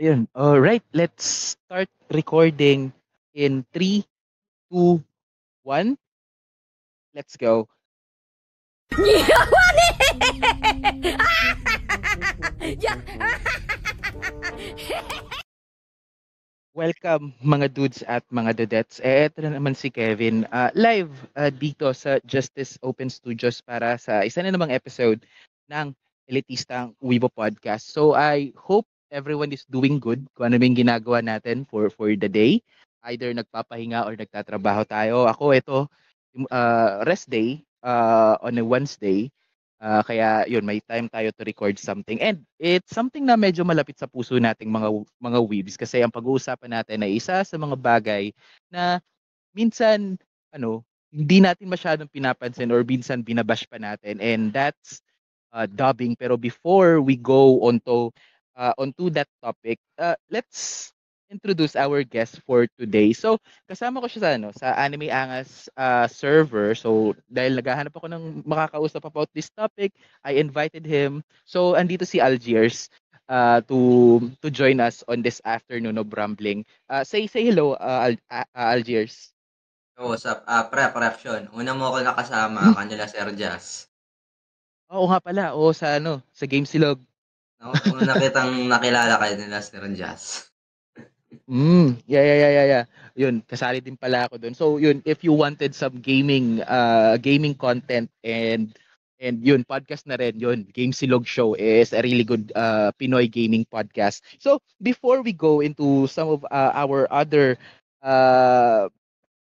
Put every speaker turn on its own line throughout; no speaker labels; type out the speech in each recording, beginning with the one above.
Ayun. Alright, let's start recording in 3, 2, 1. Let's go. Welcome mga dudes at mga dudettes. Eh, eto na naman si Kevin. ah, live ah, dito sa Justice Open Studios para sa isa na namang episode ng Elitistang Weibo Podcast. So I hope everyone is doing good kung ano yung ginagawa natin for for the day. Either nagpapahinga or nagtatrabaho tayo. Ako ito, uh, rest day uh, on a Wednesday. Uh, kaya yun, may time tayo to record something. And it's something na medyo malapit sa puso nating mga mga weebs kasi ang pag-uusapan natin ay isa sa mga bagay na minsan ano, hindi natin masyadong pinapansin or minsan binabash pa natin and that's uh, dubbing. Pero before we go onto uh, onto that topic, uh, let's introduce our guest for today. So, kasama ko siya sa ano, sa Anime Angas uh, server. So, dahil naghahanap ako ng makakausap about this topic, I invited him. So, andito si Algiers uh, to to join us on this afternoon of rambling. Uh, say say hello uh, Al, uh, Algiers.
Oh, what's up? Uh, pre, corruption. Una mo ako nakasama, kanila Sir Jazz.
Oo nga pala, oo sa ano, sa Game Silog.
No, una nakitang nakilala kayo nila Sir Jazz.
Mm, yeah, yeah, yeah, yeah, yeah. Yun, kasali din pala ako doon. So, yun, if you wanted some gaming uh gaming content and and yun, podcast na rin, yun, Game Silog Show is a really good uh Pinoy gaming podcast. So, before we go into some of uh, our other uh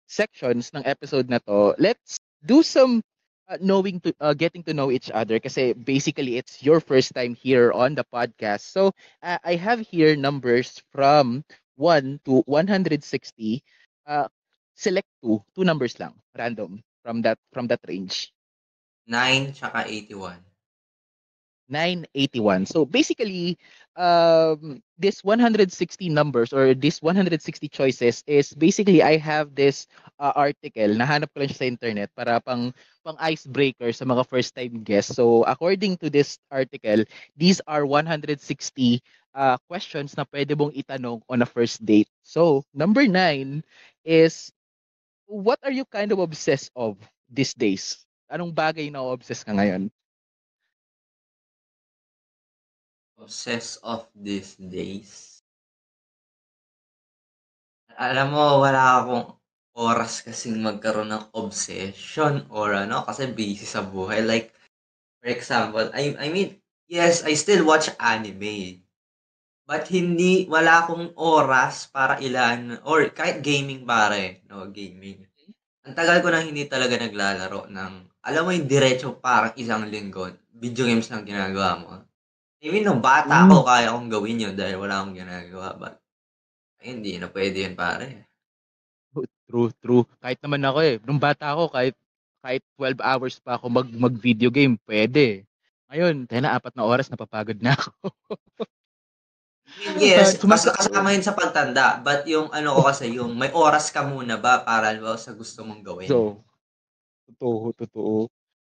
sections ng episode na to, let's do some uh, knowing to uh, getting to know each other kasi basically it's your first time here on the podcast. So, uh, I have here numbers from 1 to 160, uh, select two, two numbers lang, random from that from that range.
9 tsaka 81.
981. So basically, um, this 160 numbers or this 160 choices is basically I have this uh, article, nahanap ko lang siya sa internet para pang pang icebreaker sa mga first time guests. So according to this article, these are 160 uh, questions na pwede mong itanong on a first date. So, number nine is, what are you kind of obsessed of these days? Anong bagay na obsessed ka ngayon?
Obsessed of these days? Alam mo, wala akong oras kasing magkaroon ng obsession or ano, kasi busy sa buhay. Like, for example, I, I mean, yes, I still watch anime. But hindi wala akong oras para ilan or kahit gaming pare, no, gaming. Ang tagal ko nang hindi talaga naglalaro ng alam mo yung diretso parang isang linggo, video games lang ginagawa mo. I mean, nung bata ako, hmm. kaya kong gawin yun dahil wala akong ginagawa. But, ay, hindi na pwede yun, pare.
True, true. Kahit naman ako eh. Nung bata ako, kahit kahit 12 hours pa ako mag, mag-video game, pwede. Ngayon, kaya na apat na oras, napapagod na ako.
Yes, mas kasama yun sa pagtanda. But yung ano ko kasi, yung may oras ka muna ba para ba sa gusto mong gawin?
So, totoo, totoo.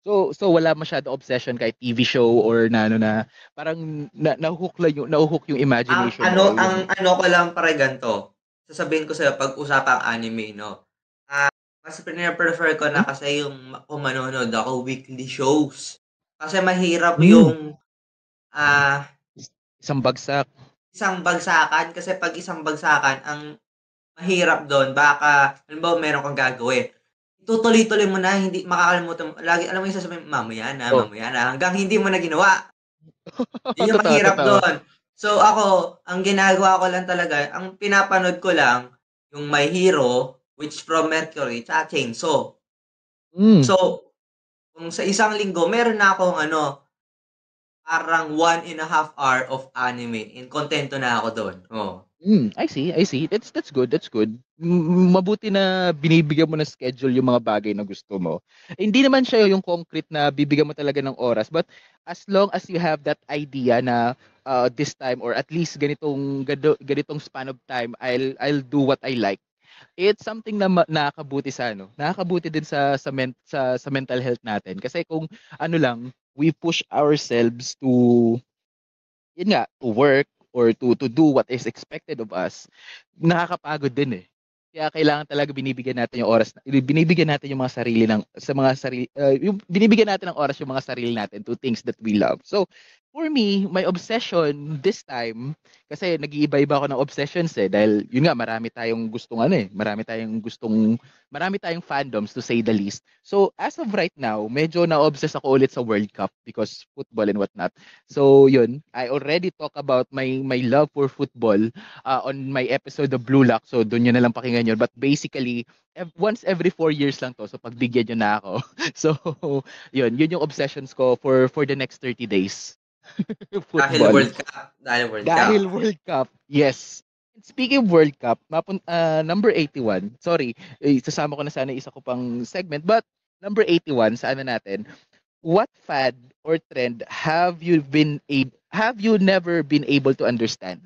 So, so wala masyado obsession kahit TV show or na ano na parang na, nahuhook lang yung nahuhook yung imagination.
Ang, ano yung... ang ano ko lang pare ganto. Sasabihin ko sa pag usapang anime no. Ah, uh, mas prefer ko na hmm? kasi yung kung manonood ako weekly shows. Kasi mahirap hmm. yung ah uh,
isang bagsak
isang bagsakan kasi pag isang bagsakan ang mahirap doon baka halimbawa meron kang gagawin tutuloy-tuloy mo na hindi makakalimutan mo lagi alam mo yung sasabihin mamaya na oh. mamaya na hanggang hindi mo na ginawa yun yung mahirap doon so ako ang ginagawa ko lang talaga ang pinapanood ko lang yung My Hero which from Mercury tsaka Chainsaw mm. so kung sa isang linggo meron na akong ano parang one and a half hour of anime and kontento na ako doon. Oh.
Mm, I see, I see. That's that's good, that's good. Mabuti na binibigyan mo ng schedule yung mga bagay na gusto mo. Hindi naman siya yung concrete na bibigyan mo talaga ng oras, but as long as you have that idea na uh, this time or at least ganitong ganitong span of time, I'll I'll do what I like. It's something na nakakabuti sa ano, nakakabuti din sa sa, men, sa sa mental health natin kasi kung ano lang we push ourselves to yun nga, to work or to to do what is expected of us, nakakapagod din eh. Kaya kailangan talaga binibigyan natin yung oras, binibigyan natin yung mga sarili ng sa mga sarili uh, yung binibigyan natin ng oras yung mga sarili natin to things that we love. So, for me, my obsession this time kasi nag-iiba-iba ako ng obsessions eh dahil yun nga marami tayong gustong ano eh, marami tayong gustong marami tayong fandoms to say the least. So, as of right now, medyo na-obsess ako ulit sa World Cup because football and whatnot. So, yun, I already talk about my my love for football uh, on my episode of Blue Lock. So, doon yun na lang pakinggan yun. But basically, once every four years lang to. So, pagbigyan nyo na ako. So, yun, yun yung obsessions ko for for the next 30 days.
Dahil World Cup. Dahil World Cup.
Dahil World Cup, yes. Speaking of World Cup, mapun uh, number 81, sorry, eh, sasama ko na sana isa ko pang segment, but number 81, sa ano natin, what fad or trend have you been a- have you never been able to understand?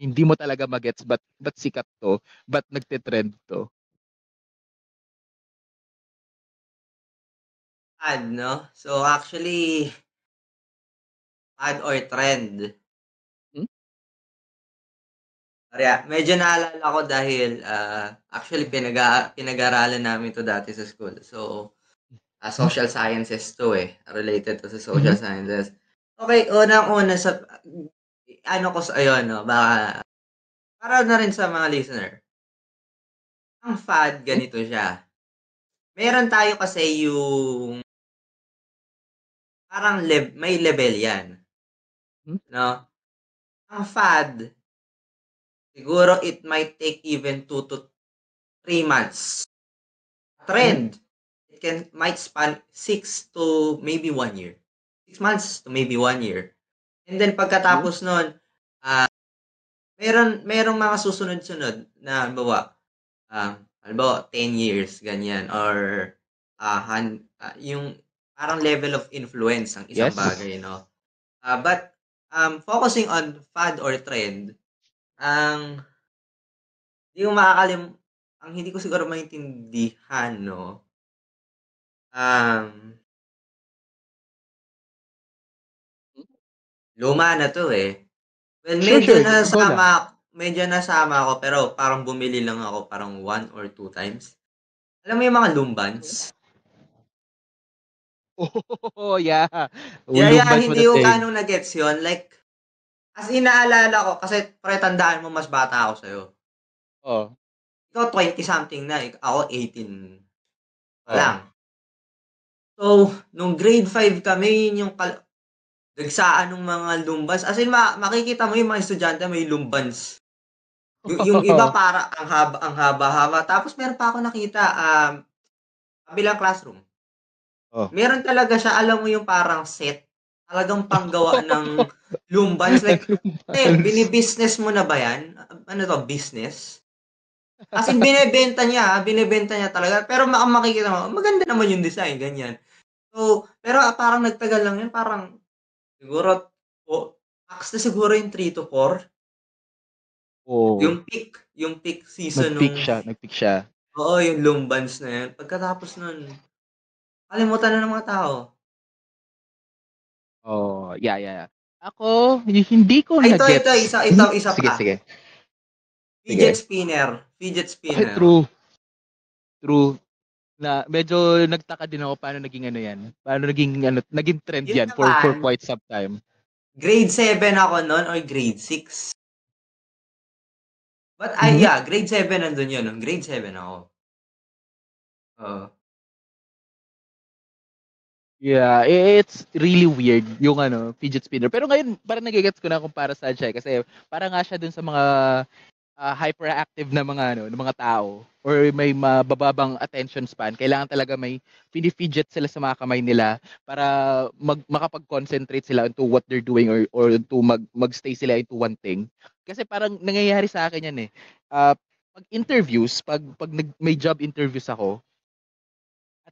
Hindi mo talaga magets but but sikat to, but nagte-trend to.
Fad, no? So, actually, fad or trend?
Hmm?
Kaya, medyo naalala ko dahil, ah, actually, pinag pinag-aralan namin to dati sa school. So, ah, social sciences to eh. Related to sa social
Mhm.
sciences. Okay, unang-una sa, ano ko sa, ayun, no, baka, para na rin sa mga listener. Ang fad, ganito siya. Meron tayo kasi yung parang lev may level yan.
Hmm?
No? Ang fad, siguro it might take even 2 to 3 months. Trend, it can might span 6 to maybe 1 year. 6 months to maybe 1 year. And then pagkatapos nun, ah, meron merong mga susunod-sunod na halimbawa, um, halimbawa 10 years ganyan or ah, han ah, yung parang level of influence ang isang
Yes.
bagay, no? Ah, but um, focusing on fad or trend, ang hindi ko makakalim ang hindi ko siguro maintindihan, no? Um Luma na 'to, eh. Well,
Sure,
medyo
sure.
Nasama medyo nasama ako pero parang bumili lang ako parang 1 or 2 times. Alam mo yung mga Lumbans?
Oh, yeah.
Yeah, yeah,
Ulumbans
hindi ko
madating.
gaano na-gets yun. Like, as in naalala ko kasi pre tandaan mo mas bata ako sa'yo.
Oh.
Ikaw 20 something na, ik ako 18 pa
Oh.
lang. So, nung grade 5 kami, yun yung kal dagsaan nung mga Lumbans. As in ma makikita mo yung mga estudyante may Lumbans. Yung yung iba para ang haba ang haba-haba. Tapos meron pa ako nakita, um, kabilang classroom.
Oh.
Meron talaga siya, alam mo yung parang set, talagang panggawa ng Lumbans. Like, eh, bini-business mo na ba yan? Ano to, business? As in, binebenta niya, ah, binebenta niya talaga. Pero ma makikita mo, maganda naman yung design, ganyan. So, pero ah, parang nagtagal lang yun, parang siguro, o max na siguro yung 3 to 4.
Oh.
Yung peak, yung peak season
Nag-peak
nung
siya, nag-peak siya.
oo, yung Lumbans na yun. Pagkatapos nun, kalimutan na ng mga tao.
Oh, yeah, yeah. yeah. Ako, hindi ko
Ay, ito,
na-gets.
ito, isa, ito, isa
Sige,
pa.
sige.
Fidget spinner. Fidget
Ay,
spinner.
true. True. Na medyo nagtaka din ako paano naging ano yan. Paano naging ano, naging trend
Yun
yan for for
naman.
quite some time.
Grade 7 ako noon or grade 6. But ay
Mhm.
yeah, grade 7 nandun yun. Grade 7 ako. Oo.
Yeah, it's really weird yung ano, fidget spinner. Pero ngayon, parang nagigets ko na kung para saan siya. eh. Kasi para nga siya dun sa mga ah, hyperactive na mga ano, na mga tao or may mabababang attention span. Kailangan talaga may pinifidget sila sa mga kamay nila para mag, makapag-concentrate sila into what they're doing or or to mag magstay sila into one thing. Kasi parang nangyayari sa akin yan eh. Ah, pag interviews, pag pag nag, may job interviews ako,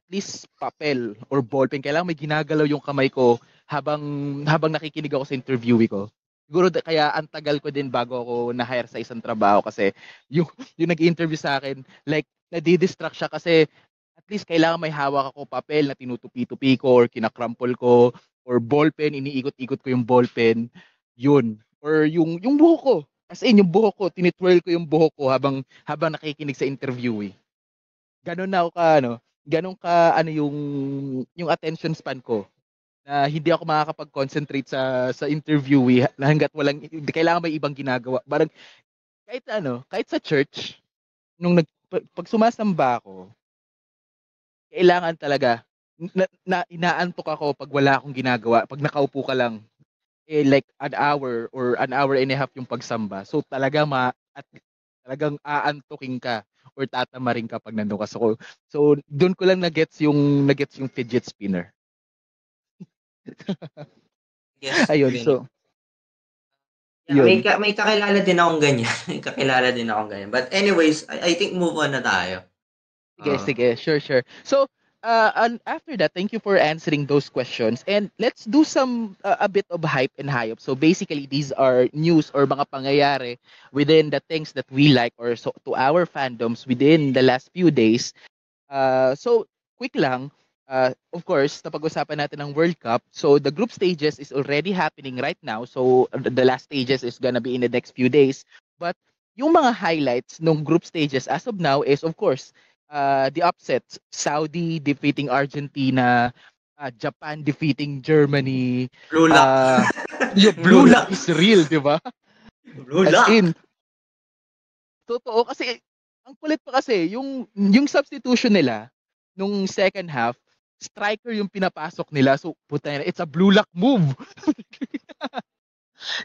at least papel or ballpen. Kailangan may ginagalaw yung kamay ko habang habang nakikinig ako sa interviewee ko. Siguro kaya ang tagal ko din bago ako na-hire sa isang trabaho kasi yung yung nag-interview sa akin like nadidistract siya kasi at least kailangan may hawak ako papel na tinutupi-tupi ko or kinakrampol ko or ballpen iniikot-ikot ko yung ballpen yun or yung yung buhok ko. As in, yung buhok ko, tinitwirl ko yung buhok ko habang habang nakikinig sa interview eh. Ganon na ako ka, ano, ganon ka, ano yung, yung attention span ko na hindi ako makakapag-concentrate sa sa interview eh, hanggat walang kailangan may ibang ginagawa. Parang kahit ano, kahit sa church nung nag pag sumasamba ako, kailangan talaga na, na inaantok ako pag wala akong ginagawa, pag nakaupo ka lang eh, like an hour or an hour and a half yung pagsamba. So talaga ma at talagang aantukin ka or tatamarin ka pag nandoon ka. So, so doon ko lang na-gets yung na-gets yung fidget spinner.
Yes,
Ayun,
really.
so
Yeah,
yun.
may, ka, may kakilala din akong ganyan. may kakilala din akong ganyan. But anyways, I, I think move on na tayo.
Sige,
Oo.
sige, sure, sure. So, uh, and after that, thank you for answering those questions. And let's do some, uh, a bit of hype and hype. So basically, these are news or mga pangyayari within the things that we like or so to our fandoms within the last few days. Uh, so, quick lang, uh, of course, napag-usapan natin ng World Cup. So, the group stages is already happening right now. So, the last stages is gonna be in the next few days. But, yung mga highlights ng group stages as of now is, of course, uh, the upsets. Saudi defeating Argentina, uh, Japan defeating Germany.
Blue lock.
Uh, yung
Blue
blue lock is real, di ba?
Blue
As
lock.
in, totoo kasi ang kulit pa kasi yung yung substitution nila nung second half, striker yung pinapasok nila. So puta na, it's a blue lock move.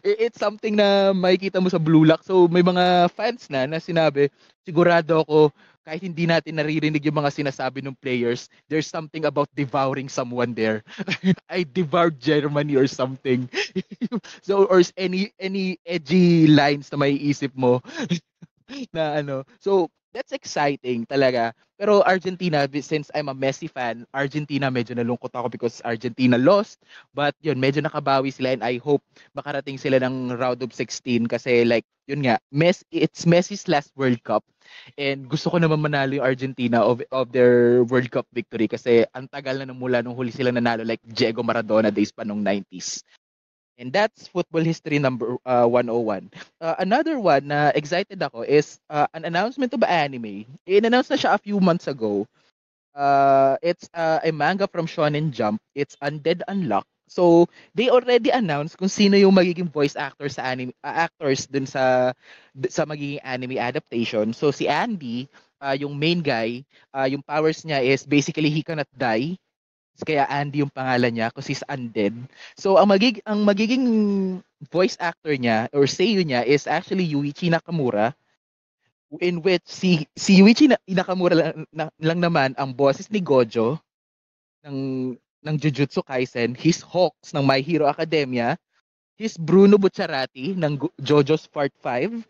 It's something na makikita mo sa blue lock. So may mga fans na na sinabi, sigurado ako kahit hindi natin naririnig yung mga sinasabi ng players, there's something about devouring someone there. I devoured Germany or something. so or any any edgy lines na may isip mo na ano. So that's exciting talaga. Pero Argentina, since I'm a Messi fan, Argentina medyo nalungkot ako because Argentina lost. But yun, medyo nakabawi sila and I hope makarating sila ng round of 16 kasi like, yun nga, Messi, it's Messi's last World Cup. And gusto ko naman manalo yung Argentina of, of their World Cup victory kasi ang tagal na mula nung huli sila nanalo like Diego Maradona days pa nung 90s. And that's football history number uh, 101. Uh, another one na excited ako is uh, an announcement of anime. In-announce na siya a few months ago. Uh, it's uh, a manga from Shonen Jump. It's Undead Unlock. So, they already announced kung sino yung magiging voice actor sa anime uh, actors dun sa sa magiging anime adaptation. So si Andy, uh, yung main guy, uh, yung powers niya is basically he cannot die. Kaya Andy yung pangalan niya kasi he's undead. So ang magig ang magiging voice actor niya or seiyuu niya is actually Yuichi Nakamura in which si si Yuichi Na- Nakamura lang, na- lang naman ang boses ni Gojo ng ng Jujutsu Kaisen, he's Hawks ng My Hero Academia, he's Bruno Bucciarati ng JoJo's Part 5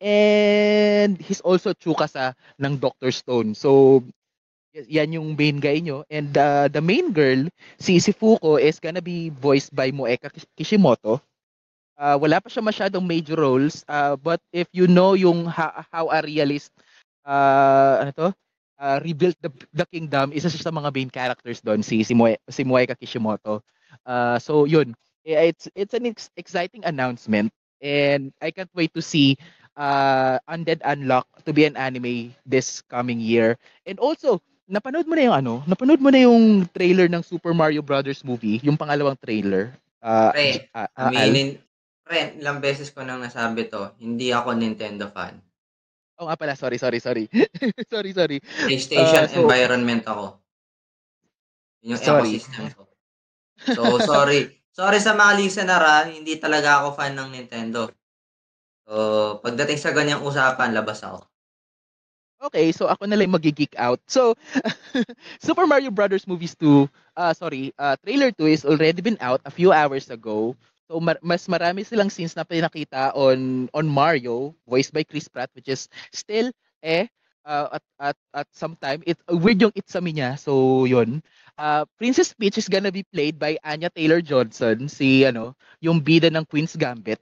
and he's also Tsukasa ng Doctor Stone. So yan yung main guy nyo. And uh, the main girl, si, si Fuko, is gonna be voiced by Moeka Kish- Kishimoto. Uh, wala pa siya masyadong major roles, uh, but if you know yung ha- how a realist, uh, ano to, uh, rebuilt the, the kingdom, isa siya sa mga main characters doon, si, si, Moe, si Moeka Kishimoto. Uh, so yun, Eh, it's, it's an ex- exciting announcement and I can't wait to see uh, Undead Unlock to be an anime this coming year. And also, napanood mo na yung ano? Napanood mo na yung trailer ng Super Mario Brothers movie, yung pangalawang trailer. Uh,
Pre,
ah, ah, Al?
aminin, pre, ilang beses ko nang nasabi to, hindi ako Nintendo fan.
Oo nga pala, sorry, sorry, sorry. sorry, sorry.
PlayStation
Ah, so-
environment ako. Yun yung
Sorry.
ecosystem ko. So, sorry. Sorry sa mga listener ha, hindi talaga ako fan ng Nintendo. So, pagdating sa ganyang usapan, labas ako.
Okay, so ako na lang magi-geek out. So, Super Mario Brothers Movies 2, uh, sorry, uh, trailer 2 is already been out a few hours ago. So, mar- mas marami silang scenes na pinakita on on Mario, voiced by Chris Pratt, which is still eh uh, at at at some time it weird yung itsami niya. So, yun. Uh, Princess Peach is gonna be played by Anya Taylor-Johnson, si ano, yung bida ng Queen's Gambit.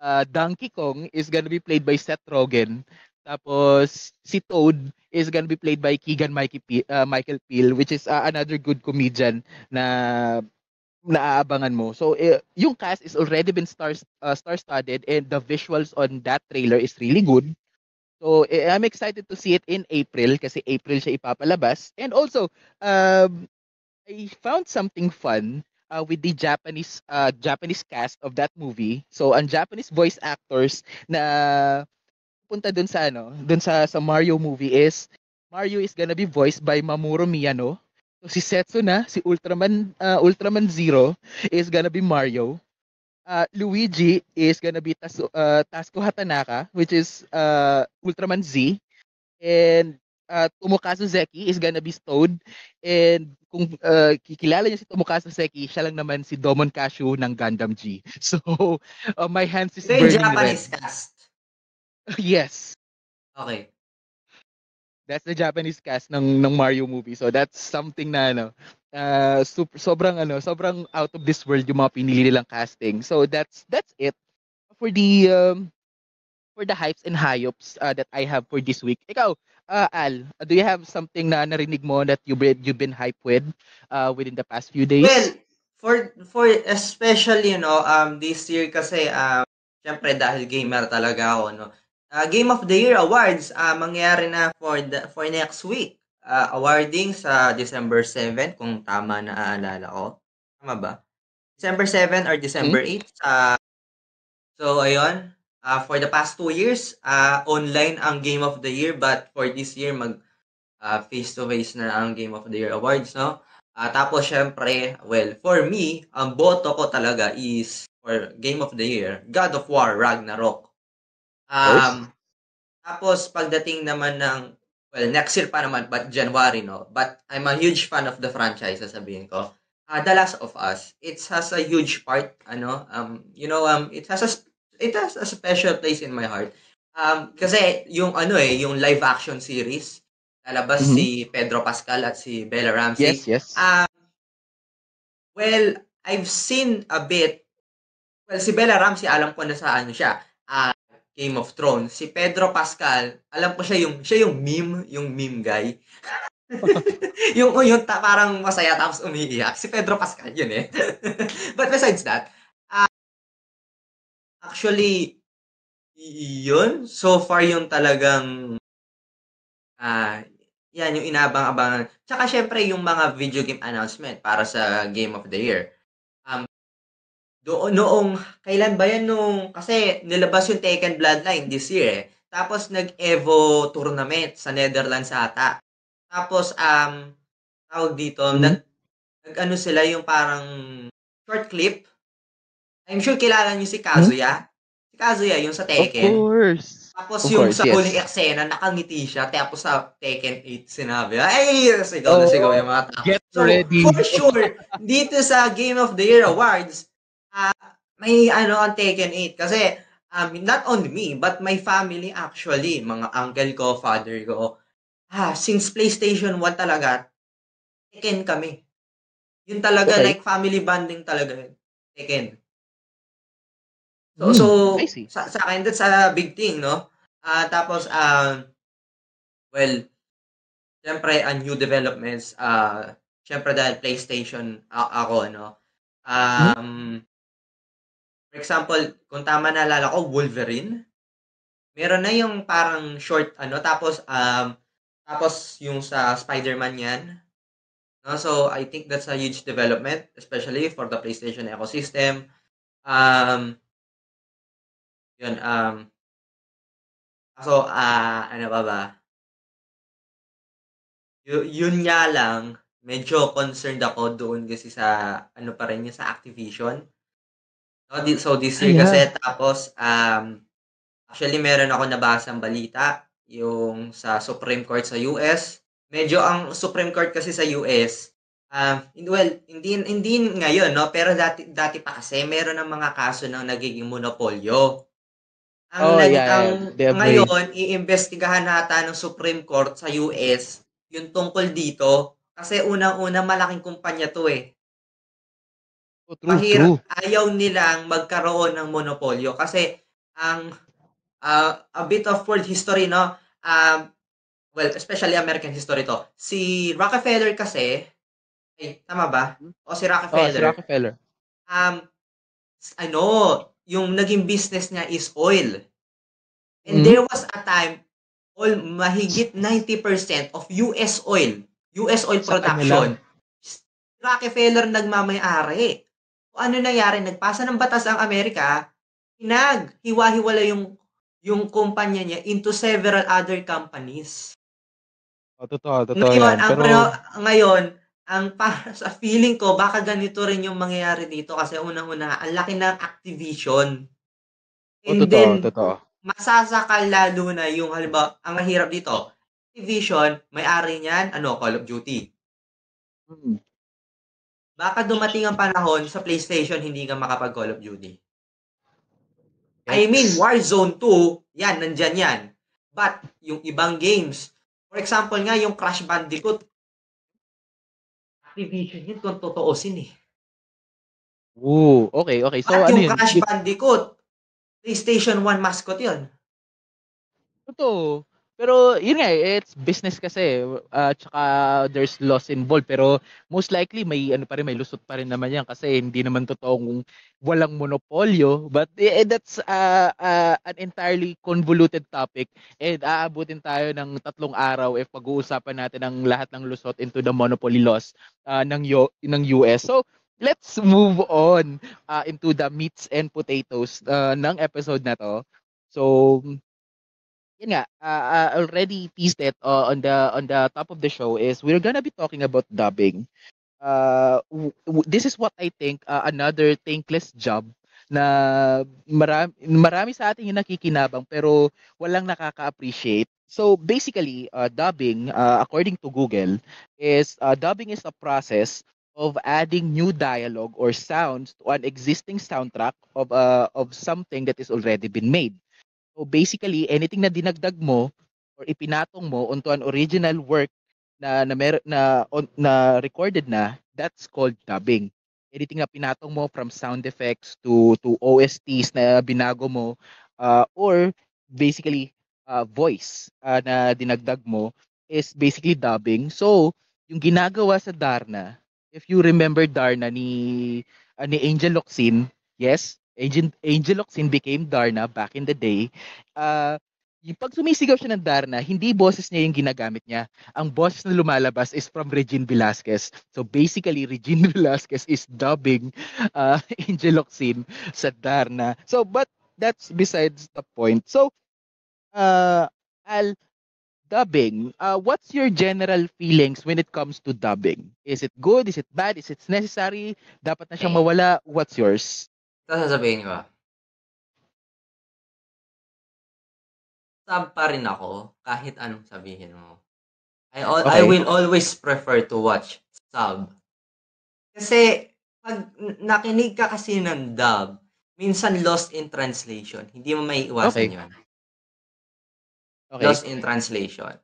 Uh, Donkey Kong is gonna be played by Seth Rogen. Tapos si Toad is gonna be played by Keegan Mikey P- uh, Michael Peel which is uh, another good comedian na naaabangan mo. So eh, yung cast is already been star uh, star-studded and the visuals on that trailer is really good. So eh, I'm excited to see it in April kasi April siya ipapalabas. And also, um, I found something fun uh, with the Japanese uh, Japanese cast of that movie. So ang Japanese voice actors na punta dun sa ano, dun sa sa Mario movie is Mario is gonna be voiced by Mamoru Miyano. So si Setsuna, si Ultraman uh, Ultraman Zero is gonna be Mario. Uh, Luigi is gonna be Tas uh, Tasuku Hatanaka, which is uh, Ultraman Z. And uh, Tomokazu Zeki is gonna be Toad. And kung uh, kikilala niyo si Tomokazu Zeki, siya lang naman si Domon Kashu ng Gundam G. So, uh, my hands is
Ito
burning
Japanese
red.
cast.
yes.
Okay.
That's the Japanese cast ng ng Mario movie. So that's something na ano, uh, super, sobrang ano, sobrang out of this world yung mga pinili nilang casting. So that's that's it for the um, for the hypes and hayups uh, that I have for this week. Ikaw, uh, Al, do you have something na narinig mo that you been you've been hyped with uh, within the past few days?
Well, for for especially, you know, um this year kasi um syempre dahil gamer talaga ako, no. Uh, Game of the Year awards uh, mangyayari na for the for next week. Uh, awarding sa December 7 kung tama na aalala ko. Tama ba? December 7 or December 8 sa So ayun, uh, for the past two years, uh, online ang Game of the Year but for this year mag uh, face-to-face na ang Game of the Year awards, no? Uh, tapos syempre, well, for me, ang boto ko talaga is for Game of the Year, God of War Ragnarok. Um, tapos pagdating naman ng well, next year pa naman but January, no. But I'm a huge fan of the franchise, sasabihin ko. Uh, The Last of Us, it has a huge part, ano, um, you know, um, it has a it has a special place in my heart. Um, kasi yung ano eh, yung live action series, lalabas
Mhm.
si Pedro Pascal at si Bella Ramsey.
Yes, yes.
Um, well, I've seen a bit. Well, si Bella Ramsey, alam ko na sa ano siya. ah, Game of Thrones. Si Pedro Pascal, alam ko siya yung siya yung meme, yung meme guy. yung yung ta, parang masaya tapos umiiyak. Si Pedro Pascal yun eh. But besides that, ah, actually yun so far yung talagang ah yan yung inabang-abangan. Tsaka syempre yung mga video game announcement para sa Game of the Year. Doon noong kailan ba yan nung kasi nilabas yung Tekken Bloodline this year eh. Tapos nag-Evo tournament sa Netherlands ata. Tapos um tawag dito,
Mhm.
nag, nag ano sila yung parang short clip. I'm sure kilala niyo si Kazuya. Si Kazuya yung sa
Of
Tekken.
course.
Tapos
Of
yung
course,
sa
yes.
huling eksena, nakangiti siya. Tapos sa Tekken 8, sinabi, ay, sigaw na
Oh,
sigaw yung mga tao.
Get
So,
ready.
for sure, dito sa Game of the Year Awards, may ano ang Tekken 8. Kasi, um, not only me, but my family actually, mga uncle ko, father ko, ah, since PlayStation 1 talaga, Tekken kami. Yun talaga,
Okay.
like family bonding talaga yun. Tekken. So,
Hmm,
so sa, sa akin, that's a big thing, no? Ah, tapos, um, well, syempre, a new developments, ah, syempre dahil PlayStation a- ako, no? Um, for example, kung tama naalala ko, Wolverine, meron na yung parang short, ano, tapos, um, tapos yung sa Spider-Man yan, no? So, I think that's a huge development, especially for the PlayStation ecosystem. Um, yun, um, so, ah, ano pa ba? Yu yun nga lang, medyo concerned ako doon kasi sa ano pa rin yung sa Activision. No, di so this year
Ah,
kasi
yeah.
tapos, um, actually meron ako nabasang balita, yung sa Supreme Court sa US. Medyo ang Supreme Court kasi sa US, um, well, hindi hindi ngayon 'no, pero dati dati pa kasi meron ng mga kaso ng nagiging monopolyo. Ang
Oh,
nag
yeah, yeah.
ang
raised.
ngayon iimbestigahan ata ng Supreme Court sa US yung tungkol dito kasi unang-una malaking kumpanya 'to, eh.
Oh, true,
Mahirap
true.
ayaw nilang magkaroon ng monopolyo kasi ang, ah, a bit of world history 'no, um, well, especially American history 'to. Si Rockefeller kasi, Ay, tama ba? O si
Oh, si
Rockefeller.
Rockefeller.
Um, ano, yung naging business niya is oil. And
Mhm.
there was a time, all mahigit 90% of US oil, US oil
Sa
production,
lang.
Rockefeller nagmamayari. Ano nangyari, nagpasa ng batas ang Amerika, pinag, hiwa-hiwala yung yung kumpanya niya into several other companies.
Oh, totoo, totoo
Ngayon,
yan.
ang
Pero,
ngayon, ang para sa feeling ko, baka ganito rin yung mangyayari dito kasi unang-una, ang laki ng Activision.
oh,
And
totoo,
then,
totoo.
masasakal lalo na yung, halimbawa, ang mahirap dito, Activision, may-ari niyan, ano, Call of Duty.
Hmm.
Baka dumating ang panahon sa PlayStation, hindi ka makapag Call of Duty. I mean, Warzone 2, yan, nandyan yan. But, yung ibang games, for example nga, yung Crash Bandicoot, Activision yun kung totoosin eh.
Ooh, okay, okay. So,
At
ano
yung
yun?
Crash
Di-
Bandicoot, PlayStation 1 mascot yun.
Totoo. Pero, yun nga, eh, it's business kasi. Uh, tsaka, there's loss involved. Pero, most likely, may, ano pa rin, may lusot pa rin naman yan. Kasi, hindi naman totoong walang monopolyo. But, eh, that's uh, uh, an entirely convoluted topic. And, aabutin tayo ng tatlong araw if pag-uusapan natin ang lahat ng lusot into the monopoly laws uh, ng, Yo- ng US. So, let's move on uh, into the meats and potatoes uh, ng episode na to. So, yun nga, uh, uh, already teased it uh, on the on the top of the show is we're gonna be talking about dubbing. Uh, w- w- this is what I think uh, another thankless job na marami, marami sa atin yung nakikinabang pero walang nakaka-appreciate. So basically, uh, dubbing, uh, according to Google, is uh, dubbing is a process of adding new dialogue or sounds to an existing soundtrack of uh, of something that is already been made. So basically, anything na dinagdag mo or ipinatong mo onto an original work na na, mer- na, on, na recorded na, that's called dubbing. Anything na pinatong mo from sound effects to to OSTs na binago mo uh, or basically uh, voice uh, na dinagdag mo is basically dubbing. So, yung ginagawa sa Darna, if you remember Darna ni uh, ni Angel Locsin, yes, Angel, Angel Locsin became Darna back in the day. Uh, yung pag sumisigaw siya ng Darna, hindi boses niya yung ginagamit niya. Ang boses na lumalabas is from Regine Velasquez. So basically, Regine Velasquez is dubbing uh, Angel Locsin sa Darna. So, but that's besides the point. So, uh, Al, dubbing, uh, what's your general feelings when it comes to dubbing? Is it good? Is it bad? Is it necessary? Dapat na siyang mawala? What's yours?
Ito sasabihin ko. Sub pa rin ako kahit anong sabihin mo. I, al- I
Okay.
will always prefer to watch sub. Kasi pag nakinig ka kasi ng dub, minsan lost in translation. Hindi mo may iwasan
Okay.
yun.
Okay.
Lost in translation.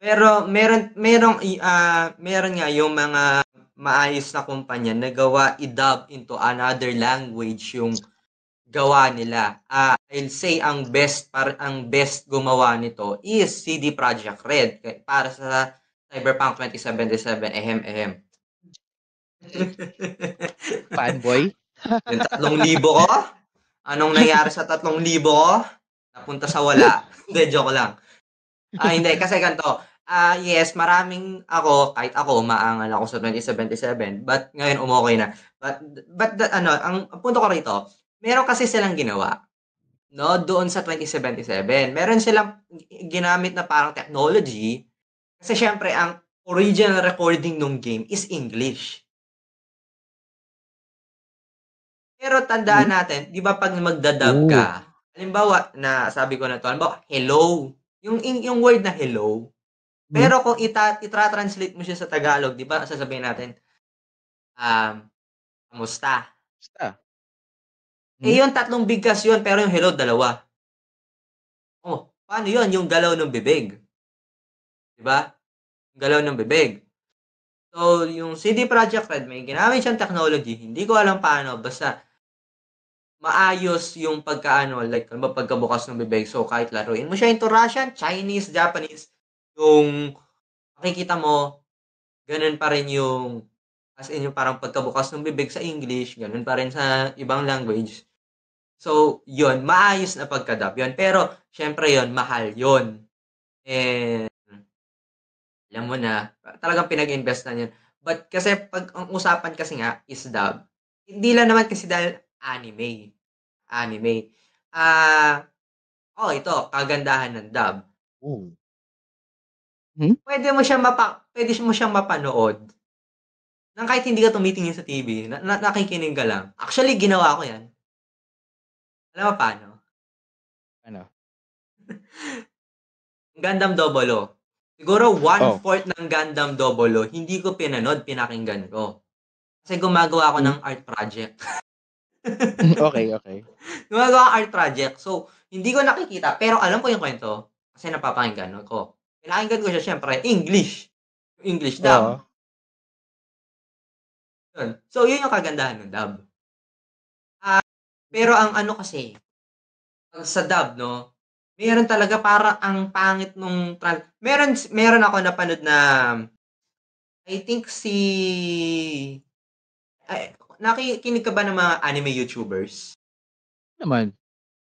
Pero meron merong i- ah meron nga yung mga maayos na kumpanya na gawa i-dub into another language yung gawa nila. Ah, I'll say ang best par ang best gumawa nito is CD Projekt Red para sa Cyberpunk 2077 ehem ehem.
Fanboy?
yung tatlong libo ko? Anong nangyari sa tatlong libo ko? Napunta sa wala. Hindi, joke lang. Ah, hindi. Kasi ganito. Ah, yes, maraming ako, kahit ako, maangal ako sa 2077. But ngayon, umokay na. But, but the, ano, ang, ang punto ko rito, meron kasi silang ginawa. No, doon sa 2077. Meron silang ginamit na parang technology. Kasi syempre, ang original recording ng game is English. Pero tandaan natin, 'di ba pag magda-dub ka, halimbawa na sabi ko na to, halimbawa hello, yung, yung word na hello. Pero kung ita itra-translate mo siya sa Tagalog, 'di ba? Sasabihin natin um kamusta?
Basta.
Eh yung tatlong bigkas yun, pero yung hello dalawa. Oh, paano yun? Yung galaw ng bibig. 'Di ba? Yung galaw ng bibig. So, yung CD Projekt Red, may ginamit siyang technology. Hindi ko alam paano. Basta, maayos yung pagkaano, like, ano ba, pagkabukas ng bibig. So, kahit laruin mo siya into Russian, Chinese, Japanese, yung makikita mo, ganun pa rin yung As in yung parang pagkabukas ng bibig sa English, gano'n pa rin sa ibang language. So, yun, maayos na pagka-dub yun. Pero, syempre yun, mahal yun. And, alam mo na, talagang pinag-invest na yun. But kasi pag ang usapan kasi nga is dub, hindi lang naman kasi dahil anime. Anime. Ah, oh, ito, kagandahan ng dub.
Oh. Hmm?
Pwede mo siya mapa pwede mo siyang mapanood nang kahit hindi ka tumitingin sa TV, na, na nakikinig ka lang. Actually, ginawa ko 'yan. Alam mo paano?
Ano?
Gundam Double O. Siguro
Oh.
one-fourth ng Gundam Double O, hindi ko pinanood, pinakinggan ko. Kasi gumagawa ako
Hmm.
ng art project.
okay, okay.
Gumagawa akong art project. So, hindi ko nakikita, pero alam ko yung kwento kasi napapakinggan ko. Pinakinggan ko siya siyempre, English. English dub. Yun. So, yun yung kagandahan ng dub. Ah, pero ang ano kasi, sa dub, no, meron talaga para ang pangit nung tran- meron meron ako napanood na I think si ay, nakikinig ka ba ng mga anime YouTubers?
Naman.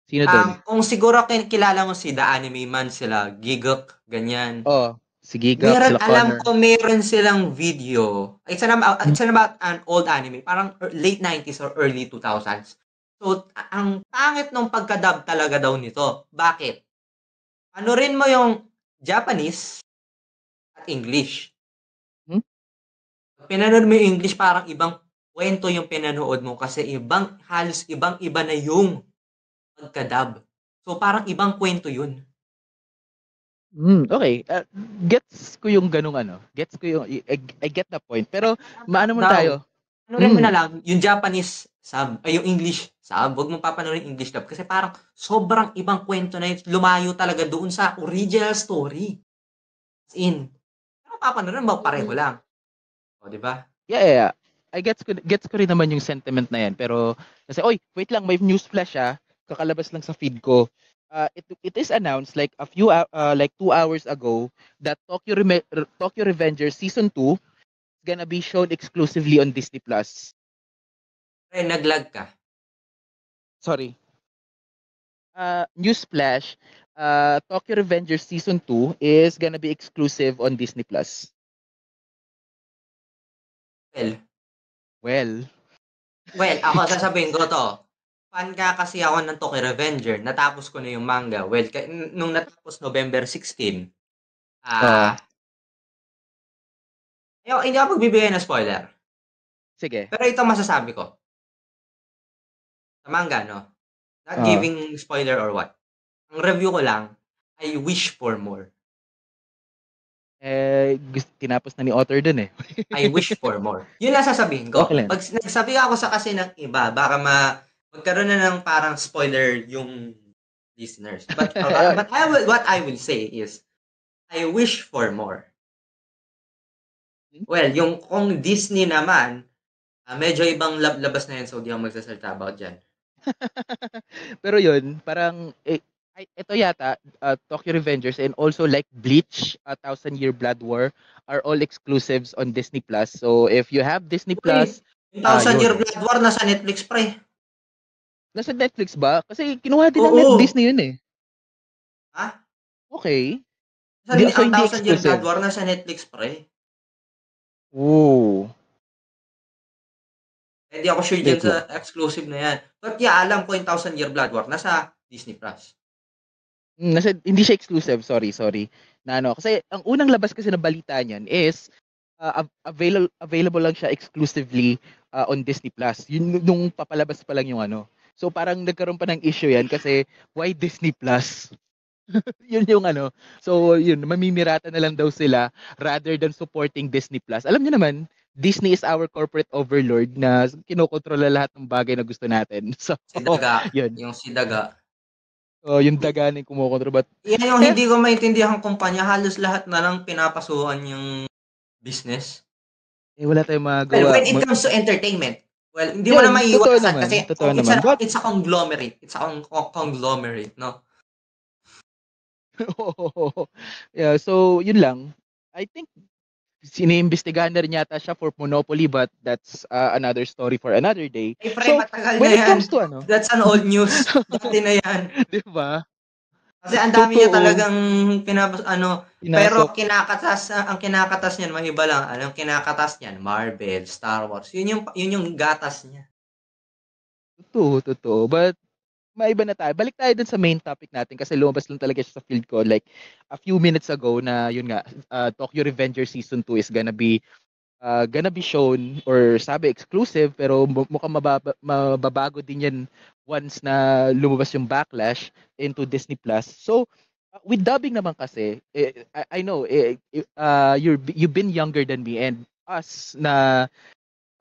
Sino doon?
Um, kung siguro kilala mo si The Anime Man sila, Gigok, ganyan.
oh, si Giga,
Meron,
sila
alam
Connor.
ko meron silang video. It's an, about, it's an about an old anime. Parang er- late 90s or early 2000s. So, ang pangit nung pagka-dub talaga daw nito. Bakit? Ano rin mo yung Japanese at English.
Hmm?
Pinanood mo yung English, parang ibang kwento yung pinanood mo kasi ibang, halos ibang-iba na yung pagka-dub. So, parang ibang kwento yun.
Hmm, okay. Uh, gets ko yung ganung ano. Gets ko yung I, I get the point. Pero maano mo tayo?
Ano rin mo
Mm.
na lang, yung Japanese sub, ay yung English sub, huwag mong papanoorin yung English dub kasi parang sobrang ibang kwento na yun. Lumayo talaga doon sa original story. As in, pero papanoorin mo, pareho lang. O, di ba?
Yeah, yeah, yeah. I gets ko gets ko rin naman yung sentiment na yan. Pero kasi oy, wait lang, may news flash ah. Kakalabas lang sa feed ko. Uh, it it is announced like a few uh, like two hours ago that Tokyo Reme- Tokyo Revengers season 2 is gonna be shown exclusively on Disney Plus.
Pre, naglag ka.
Sorry. Uh, news flash. Uh, Tokyo Revengers season 2 is gonna be exclusive on Disney Plus.
Well,
Well,
well, ako sasabihin ko to. Fan ka kasi ako ng Tokyo Revenger. Natapos ko na yung manga. Well, ka- n- nung natapos November 16, ah, ayaw, hindi ako magbibigay ng spoiler.
sige.
Pero ito masasabi ko. Sa manga, no? Not
Ah.
giving spoiler or what. Ang review ko lang, I wish for more.
Eh, gust- tinapos na ni author dun eh.
I wish for more. Yun lang sasabihin ko.
Okay lang.
Pag nagsabi ako sa kasi ng iba, baka ma magkaroon na ng parang spoiler yung listeners. But, uh, but I will, what I will say is, I wish for more. Well, yung kung Disney naman, ah, medyo ibang lab- labas na yan, so di ako magsasalita about dyan.
Pero yun, parang eh, ay- ito yata uh, Tokyo Revengers and also like Bleach, a Thousand Year Blood War are all exclusives on Disney Plus. So if you have Disney Plus,
Thousand
yun.
Year Blood War nasa Netflix pre.
Nasa Netflix ba? Kasi kinuha din ng
Oo.
Net- Disney yun eh.
Ha?
Okay.
Sa
Hindi-
ang
so hindi
Thousand Year
exclusive.
Blood War nasa Netflix pre.
Ooh.
Hindi ako sure dyan
Wait
sa exclusive na yan. But yeah, alam ko yung Thousand Year Blood War nasa Disney Plus.
Mm, Nasa, hindi siya exclusive, sorry, sorry. Na ano, kasi ang unang labas kasi ng balita niyan is uh, av- available available lang siya exclusively uh, on Disney Plus. Yun nung papalabas pa lang yung ano. So parang nagkaroon pa ng issue yan kasi why Disney Plus? yun yung ano. So yun, mamimirata na lang daw sila rather than supporting Disney Plus. Alam niyo naman, Disney is our corporate overlord na kinokontrola lahat ng bagay na gusto natin. So,
Si Daga.
yun.
yung si Daga.
Oh, yung daga na yung kumokontrol. But
Yan yung hindi ko maintindihan kumpanya. Halos lahat na lang pinapasuhan yung business.
eh, wala tayong
Well,
magawa.
when it comes to entertainment, well, hindi mo
Yan,
na maiiwasan
naman,
kasi
totoo
it's,
naman.
A,
But-
it's a conglomerate. It's a con- con- conglomerate, no?
yeah, so yun lang. I think siniimbestigahan na rin yata siya for Monopoly but that's uh, another story for another day.
Eh, pre,
So,
matagal na
When it
yan.
comes to ano,
That's an old news. Dati na yan.
di ba?
Kasi ang dami niya talagang pinapos, ano, pero
Pinasok.
kinakatas, ang kinakatas niyan, mahiba lang. Anong kinakatas niyan? Marvel, Star Wars. Yun yung, yun yung gatas niya.
Totoo, totoo. But maiba na tayo. Balik tayo dun sa main topic natin kasi lumabas lang talaga siya sa field ko like a few minutes ago na yun nga uh, Tokyo Revenger season 2 is gonna be uh, gonna be shown or sabi exclusive pero mu- mukhang mababa, mababago din yan once na lumabas yung backlash into Disney Plus. So uh, with dubbing naman kasi eh, I, I know eh, eh, uh, you're you've been younger than me and us na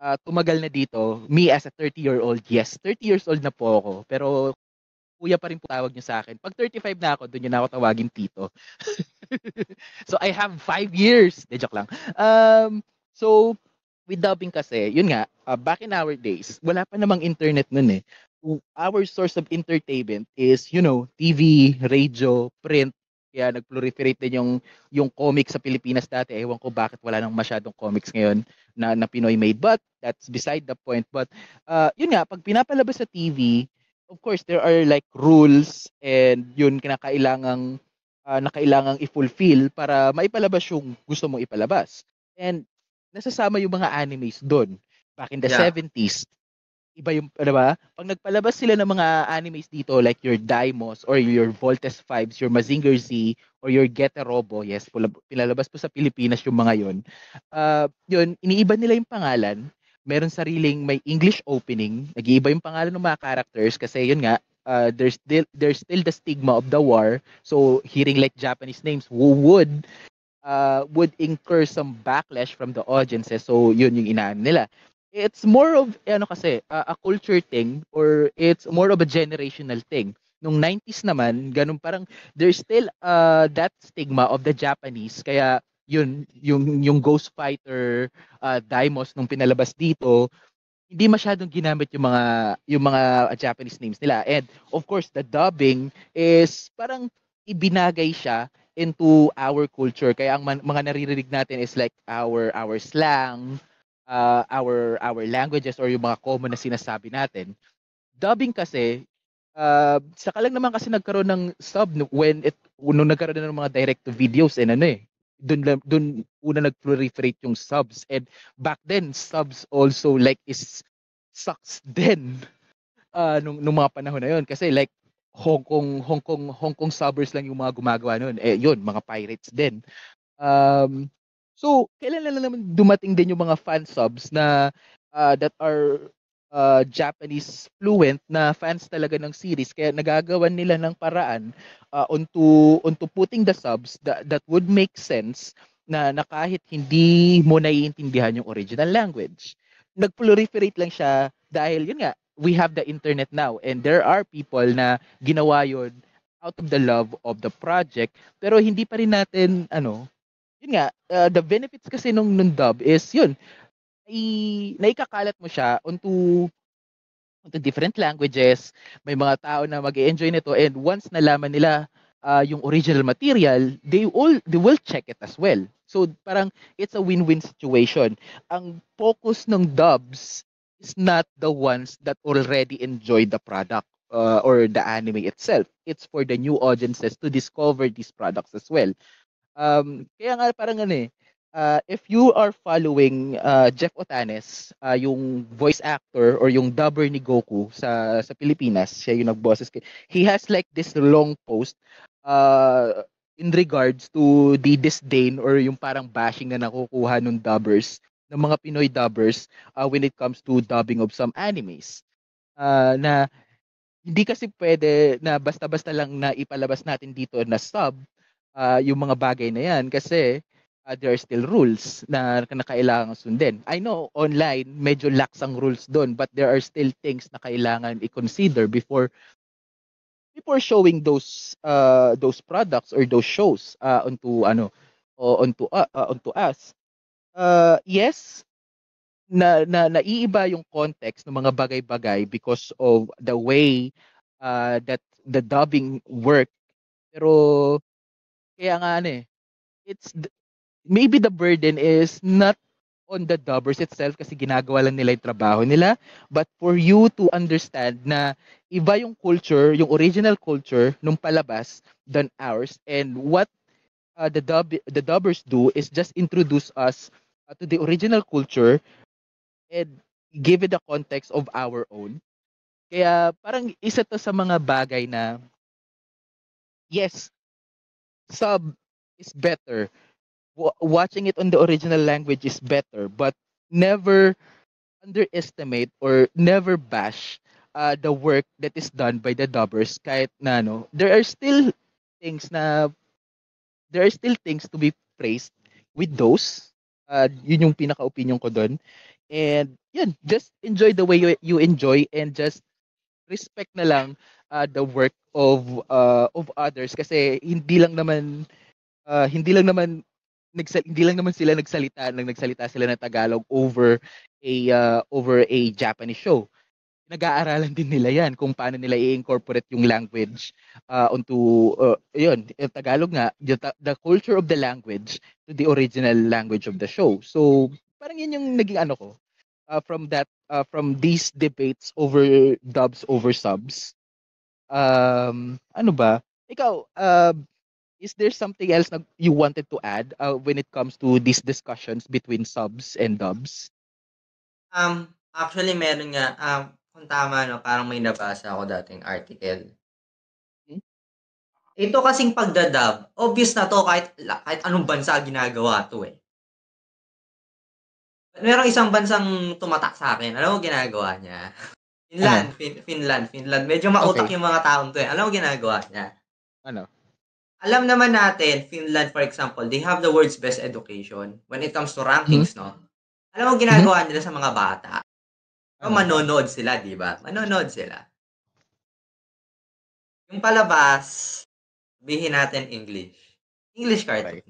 uh, tumagal na dito, me as a 30-year-old, yes, 30 years old na po ako, pero kuya pa rin po tawag niyo sa akin. Pag 35 na ako, doon niyo na ako tawagin tito. so I have five years. De joke lang. Um, so with dubbing kasi, yun nga, uh, back in our days, wala pa namang internet nun eh. Our source of entertainment is, you know, TV, radio, print, kaya nag-proliferate din yung yung comics sa Pilipinas dati. Ewan ko bakit wala nang masyadong comics ngayon na, na Pinoy made. But that's beside the point. But uh, yun nga, pag pinapalabas sa TV, of course, there are like rules and yun kinakailangang uh, na kailangang i-fulfill para maipalabas yung gusto mong ipalabas. And nasasama yung mga animes doon. Back in the
Yeah.
70s, iba yung, ano ba? Pag nagpalabas sila ng mga animes dito, like your Daimos or your Voltes 5s, your Mazinger Z, or your Gete Robo, yes, pinalabas po sa Pilipinas yung mga yun. Uh, yun, iniiba nila yung pangalan. Meron sariling may English opening. Nag-iiba yung pangalan ng mga characters kasi yun nga, uh, there's still there's still the stigma of the war. So hearing like Japanese names would uh, would incur some backlash from the audiences. So yun yung inaan nila. It's more of ano kasi uh, a culture thing or it's more of a generational thing. Nung 90s naman, ganun parang there's still uh, that stigma of the Japanese. Kaya yun yung yung Ghost Fighter uh, Daimos nung pinalabas dito hindi masyadong ginamit yung mga yung mga Japanese names nila. And of course the dubbing is parang ibinagay siya into our culture. Kaya ang man, mga naririnig natin is like our our slang uh, our our languages or yung mga common na sinasabi natin dubbing kasi uh, saka lang naman kasi nagkaroon ng sub when it nung nagkaroon na ng mga direct to videos and ano eh doon doon una nag-proliferate yung subs and back then subs also like is sucks din uh, nung, nung mga panahon na yun. Kasi like Hong Kong Hong Kong Hong Kong subbers lang yung mga gumagawa noon eh yun mga pirates din. Um so kailan na naman dumating din yung mga fan subs na uh, that are uh, Japanese fluent na fans talaga ng series kaya nagagawan nila ng paraan uh, onto onto putting the subs that, that would make sense na, na kahit hindi mo naiintindihan yung original language. Nag-proliferate lang siya dahil yun nga, we have the internet now and there are people na ginawa yun out of the love of the project pero hindi pa rin natin ano yun nga uh, the benefits kasi nung, nung dub is yun i naikakalat mo siya onto onto different languages may mga tao na mag-enjoy nito and once nalaman nila uh, yung original material they all they will check it as well so parang it's a win-win situation ang focus ng dubs is not the ones that already enjoy the product uh, or the anime itself. It's for the new audiences to discover these products as well. Um, kaya nga parang ano eh, uh, if you are following uh, Jeff Otanes, uh, yung voice actor or yung dubber ni Goku sa sa Pilipinas, siya yung nagboses. kay- He has like this long post uh, in regards to the disdain or yung parang bashing na nakukuha ng dubbers ng mga Pinoy dubbers uh, when it comes to dubbing of some animes. Uh, na hindi kasi pwede na basta-basta lang na ipalabas natin dito na sub uh, yung mga bagay na yan kasi uh, there are still rules na, kailangan sundin. I know online medyo lax ang rules doon but there are still things na kailangan i-consider before before showing those uh, those products or those shows uh, onto ano onto uh, uh, onto us uh, yes, na, na naiiba yung context ng mga bagay-bagay because of the way uh, that the dubbing work. Pero kaya nga ano eh, it's th- maybe the burden is not on the dubbers itself kasi ginagawa lang nila yung trabaho nila but for you to understand na iba yung culture, yung original culture nung palabas than ours and what uh, the dub the dubbers do is just introduce us uh, to the original culture and give it the context of our own. Kaya parang isa to sa mga bagay na yes, sub is better. Wa- watching it on the original language is better, but never underestimate or never bash uh, the work that is done by the dubbers kahit na no, there are still things na there are still things to be praised with those. Uh, yun yung pinaka-opinion ko doon. And yun, just enjoy the way you, you enjoy and just respect na lang uh, the work of uh, of others kasi hindi lang naman uh, hindi lang naman nagsal hindi lang naman sila nagsalita nang nagsalita sila ng Tagalog over a uh, over a Japanese show. Nag-aaralan din nila 'yan kung paano nila i-incorporate yung language uh, onto uh, yun, yung Tagalog nga, the, the culture of the language to the original language of the show. So, parang yun yung naging ano ko uh, from that uh, from these debates over dubs over subs. Um, ano ba? Ikaw, uh, is there something else na you wanted to add uh, when it comes to these discussions between subs and dubs?
Um, actually meron nga, um, kung tama no, parang may nabasa ako dating article.
Hmm?
Ito kasing pagda-dub, obvious na to kahit kahit anong bansa ginagawa to eh. Merong isang bansang tumatak sa akin. Alam mo ginagawa niya? Finland, fin- Finland, Finland. Medyo mautak
Okay.
yung mga taong to eh. Alam mo ginagawa niya?
Ano?
Alam naman natin, Finland for example, they have the world's best education when it comes to rankings, no? Alam mo ginagawa nila sa mga bata? O
Ano?
manonood sila, di ba? Manonood sila. Yung palabas, sabihin natin English. English cartoon.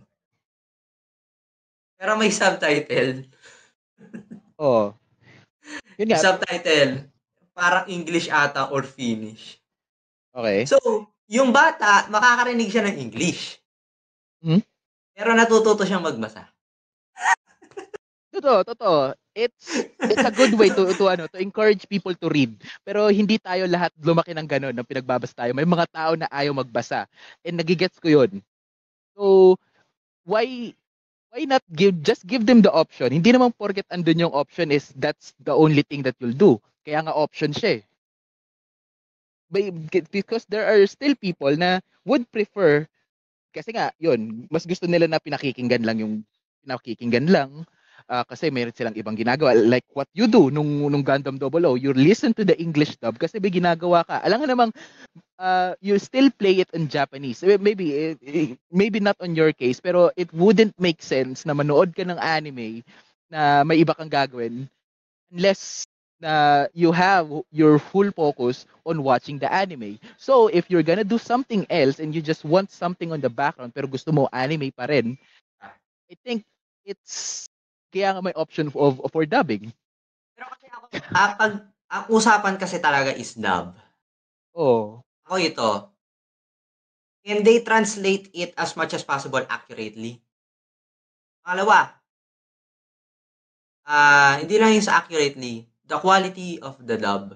Pero may subtitle.
Oh. Yun nga.
subtitle, parang English ata or Finnish.
Okay.
So, yung bata, makakarinig siya ng English.
Hmm?
Pero natututo siyang magbasa.
Totoo, totoo. It's it's a good way to to ano to encourage people to read. Pero hindi tayo lahat lumaki ng ganun na pinagbabasa tayo. May mga tao na ayaw magbasa. And nagigets ko 'yun. So why why not give just give them the option. Hindi naman porket andun yung option is that's the only thing that you'll do. Kaya nga option siya eh. Because there are still people na would prefer kasi nga, yun, mas gusto nila na pinakikinggan lang yung pinakikinggan lang Ah, kasi meron silang ibang ginagawa. Like what you do nung nung Gundam 00 you listen to the English dub kasi may ginagawa ka. Alam nga namang uh, you still play it in Japanese. Eh, maybe eh, maybe not on your case pero it wouldn't make sense na manood ka ng anime na may iba kang gagawin unless na you have your full focus on watching the anime. So, if you're gonna do something else and you just want something on the background pero gusto mo anime pa rin, I think it's kaya nga may option of, for dubbing.
Pero kasi ako, ah, pag, ang usapan kasi talaga is dub.
Oh.
Ako ito, can they translate it as much as possible accurately? Pangalawa, ah hindi lang yung sa accurately, the quality of the dub.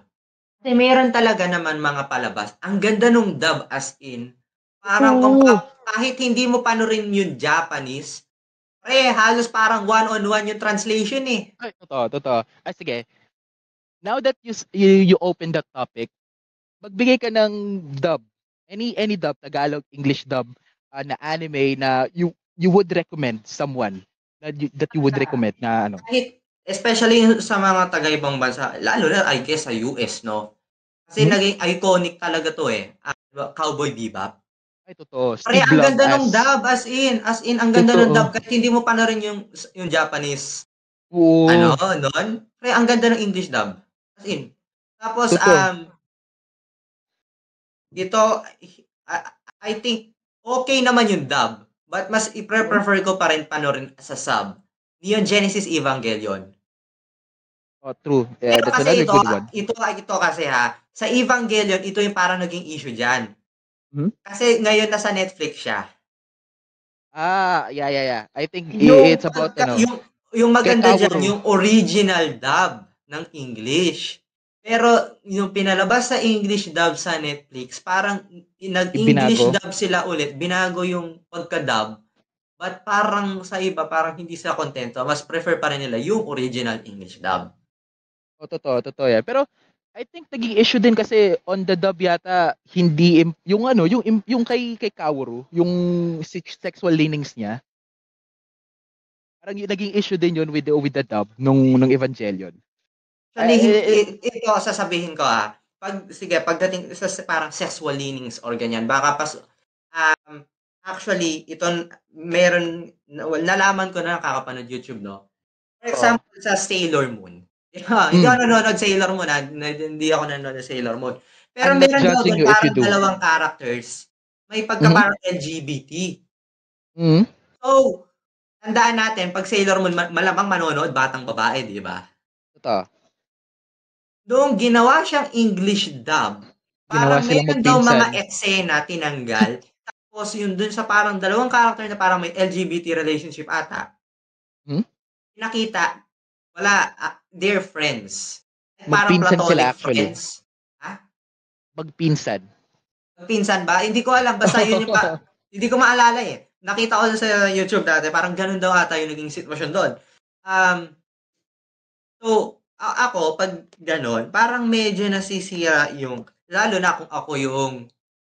Kasi meron talaga naman mga palabas. Ang ganda nung dub as in, parang kung
Oo.
ka- kahit hindi mo panorin yung Japanese, pre, halos parang one-on-one yung translation eh.
Ay, totoo, totoo. Ah, sige. Now that you, s- you, you open that topic, magbigay ka ng dub. Any any dub, Tagalog, English dub, ah, na anime na you you would recommend someone that you, that you would recommend na ano.
Kahit, especially sa mga taga-ibang bansa, lalo na I guess sa US, no? Kasi
Mhm.
naging iconic talaga to eh. Ah, diba? Cowboy Bebop.
Ay, totoo. Steve
ang
Love
ganda ng
as-
dub, as in. As in, ang ganda ng
Totoo.
dub. Kahit hindi mo pa na rin yung, yung Japanese,
Oo.
ano, nun. Pre, ang ganda ng English dub. As in. Tapos,
Totoo.
um, ito, I, I think, okay naman yung dub. But mas i-prefer ko pa rin panorin sa sub. Neon Genesis Evangelion.
Oh, true. Yeah,
Pero
that's
kasi
another
ito,
good one.
ito, ito kasi ha, sa Evangelion, ito yung parang naging issue dyan.
Mhm.
Kasi ngayon nasa Netflix siya.
Ah, yeah, yeah, yeah. I think
Yung
it's about
pagka
ano,
yung yung maganda
Kekaworu.
yung original dub ng English. Pero yung pinalabas sa English dub sa Netflix, parang nag-English dub sila ulit. Binago yung pagka-dub. But parang sa iba, parang hindi sila kontento. Mas prefer pa rin nila yung original English dub.
O, totoo, totoo yan. Pero, I think naging issue din kasi on the dub yata, hindi, yung ano, yung, yung kay, kay Kaworu, yung sex- sexual leanings niya, parang yung naging issue din yun with the, with the dub nung, nung Evangelion.
Actually,
Ay,
hin-
eh, eh,
ito sasabihin ko ah. Pag, sige, pagdating sa sa parang sexual leanings or ganyan, baka pas, um, actually, ito, meron, nalaman ko na nakakapanood YouTube, no? For example, sa Sailor Moon. Yeah, hindi
Mm.
ako nanonood Sailor Moon, ah. Hindi ako nanonood ng Sailor Moon. Pero
I'm
meron daw doon parang dalawang characters. May pagka
Mhm.
parang LGBT.
Mm,
So, tandaan natin, pag Sailor Moon, ma- malamang manonood, batang babae, di ba?
totoo.
Noong ginawa siyang English dub, parang meron daw mga eksena tinanggal. Tapos yun dun sa parang dalawang character na parang may LGBT relationship ata.
Hmm?
Nakita, wala, ah, they're friends. Parang
Magpinsan sila
platonic
actually.
friends.
Magpinsan.
Pinsan ba? Hindi ko alam. Basta yun yung pa, hindi ko maalala eh. Nakita ko sa YouTube dati, parang ganun daw ata yung naging sitwasyon doon. Um, so, a- ako, pag ganun, parang medyo nasisira yung, lalo na kung ako yung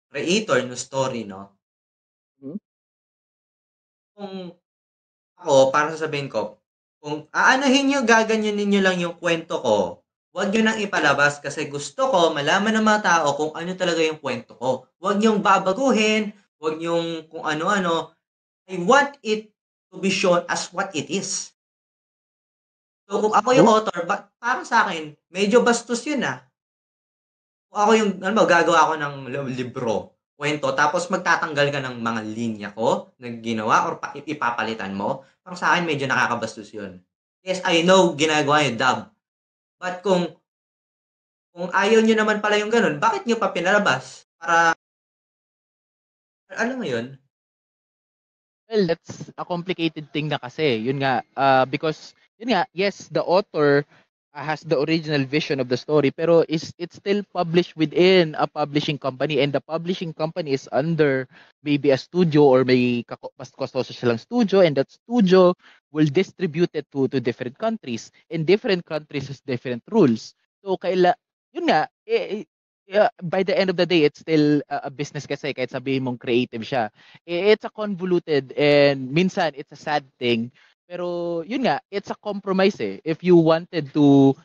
creator ng story, no? Kung ako, parang sasabihin ko, kung aanahin nyo, gaganyanin nyo lang yung kwento ko, Huwag nyo nang ipalabas kasi gusto ko malaman ng mga tao kung ano talaga yung kwento ko. Huwag nyong babaguhin, huwag nyong kung ano-ano. I want it to be shown as what it is. So kung ako yung author, ba, parang sa akin, medyo bastos yun ah. Kung ako yung, ano ba, gagawa ako ng li- libro, kwento, tapos magtatanggal ka ng mga linya ko na ginawa or pa, ipapalitan mo, parang sa akin medyo nakakabastos yun. Yes, I know ginagawa yung dub. But kung kung ayaw nyo naman pala yung ganun, bakit nyo pa pinalabas? Para, alam mo yun?
Well, that's a complicated thing na kasi. Yun nga, uh, because, yun nga, yes, the author has the original vision of the story, pero is it's still published within a publishing company and the publishing company is under maybe a studio or may mas kostoso silang studio and that studio will distribute it to to different countries and different countries has different rules. So kaila yun nga eh, eh, yeah, by the end of the day it's still a, a business kasi kahit sabihin mong creative siya. Eh, it's a convoluted and minsan it's a sad thing pero yun nga, it's a compromise eh. If you wanted to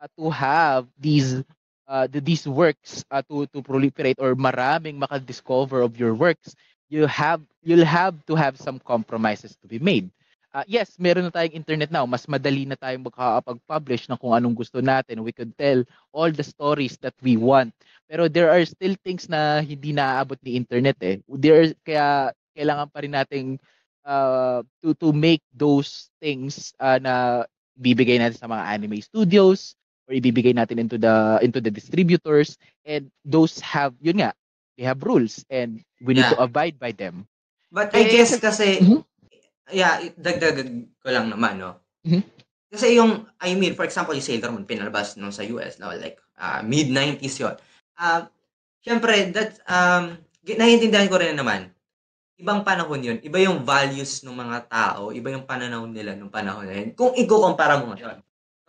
uh, to have these uh, the, these works uh, to to proliferate or maraming maka-discover of your works, you have you'll have to have some compromises to be made. Uh, yes, meron na tayong internet now. Mas madali na tayong makakapag-publish ng kung anong gusto natin. We could tell all the stories that we want. Pero there are still things na hindi naaabot ni internet eh. There kaya kailangan pa rin nating uh, to to make those things uh, na bibigay natin sa mga anime studios or ibibigay natin into the into the distributors and those have yun nga they have rules and we need
Yeah.
to abide by them
But I
Eh,
guess kasi,
Mhm.
yeah, dagdag ko lang naman, no?
Mhm.
Kasi yung, I mean, for example, yung Sailor Moon, pinalabas nung sa US, no? Like, uh, mid-90s yun. Uh, Siyempre, that, um, naiintindihan ko rin naman, ibang panahon yun. Iba yung values ng mga tao, iba yung pananaw nila nung panahon na yun. Kung ikukumpara mo ngayon.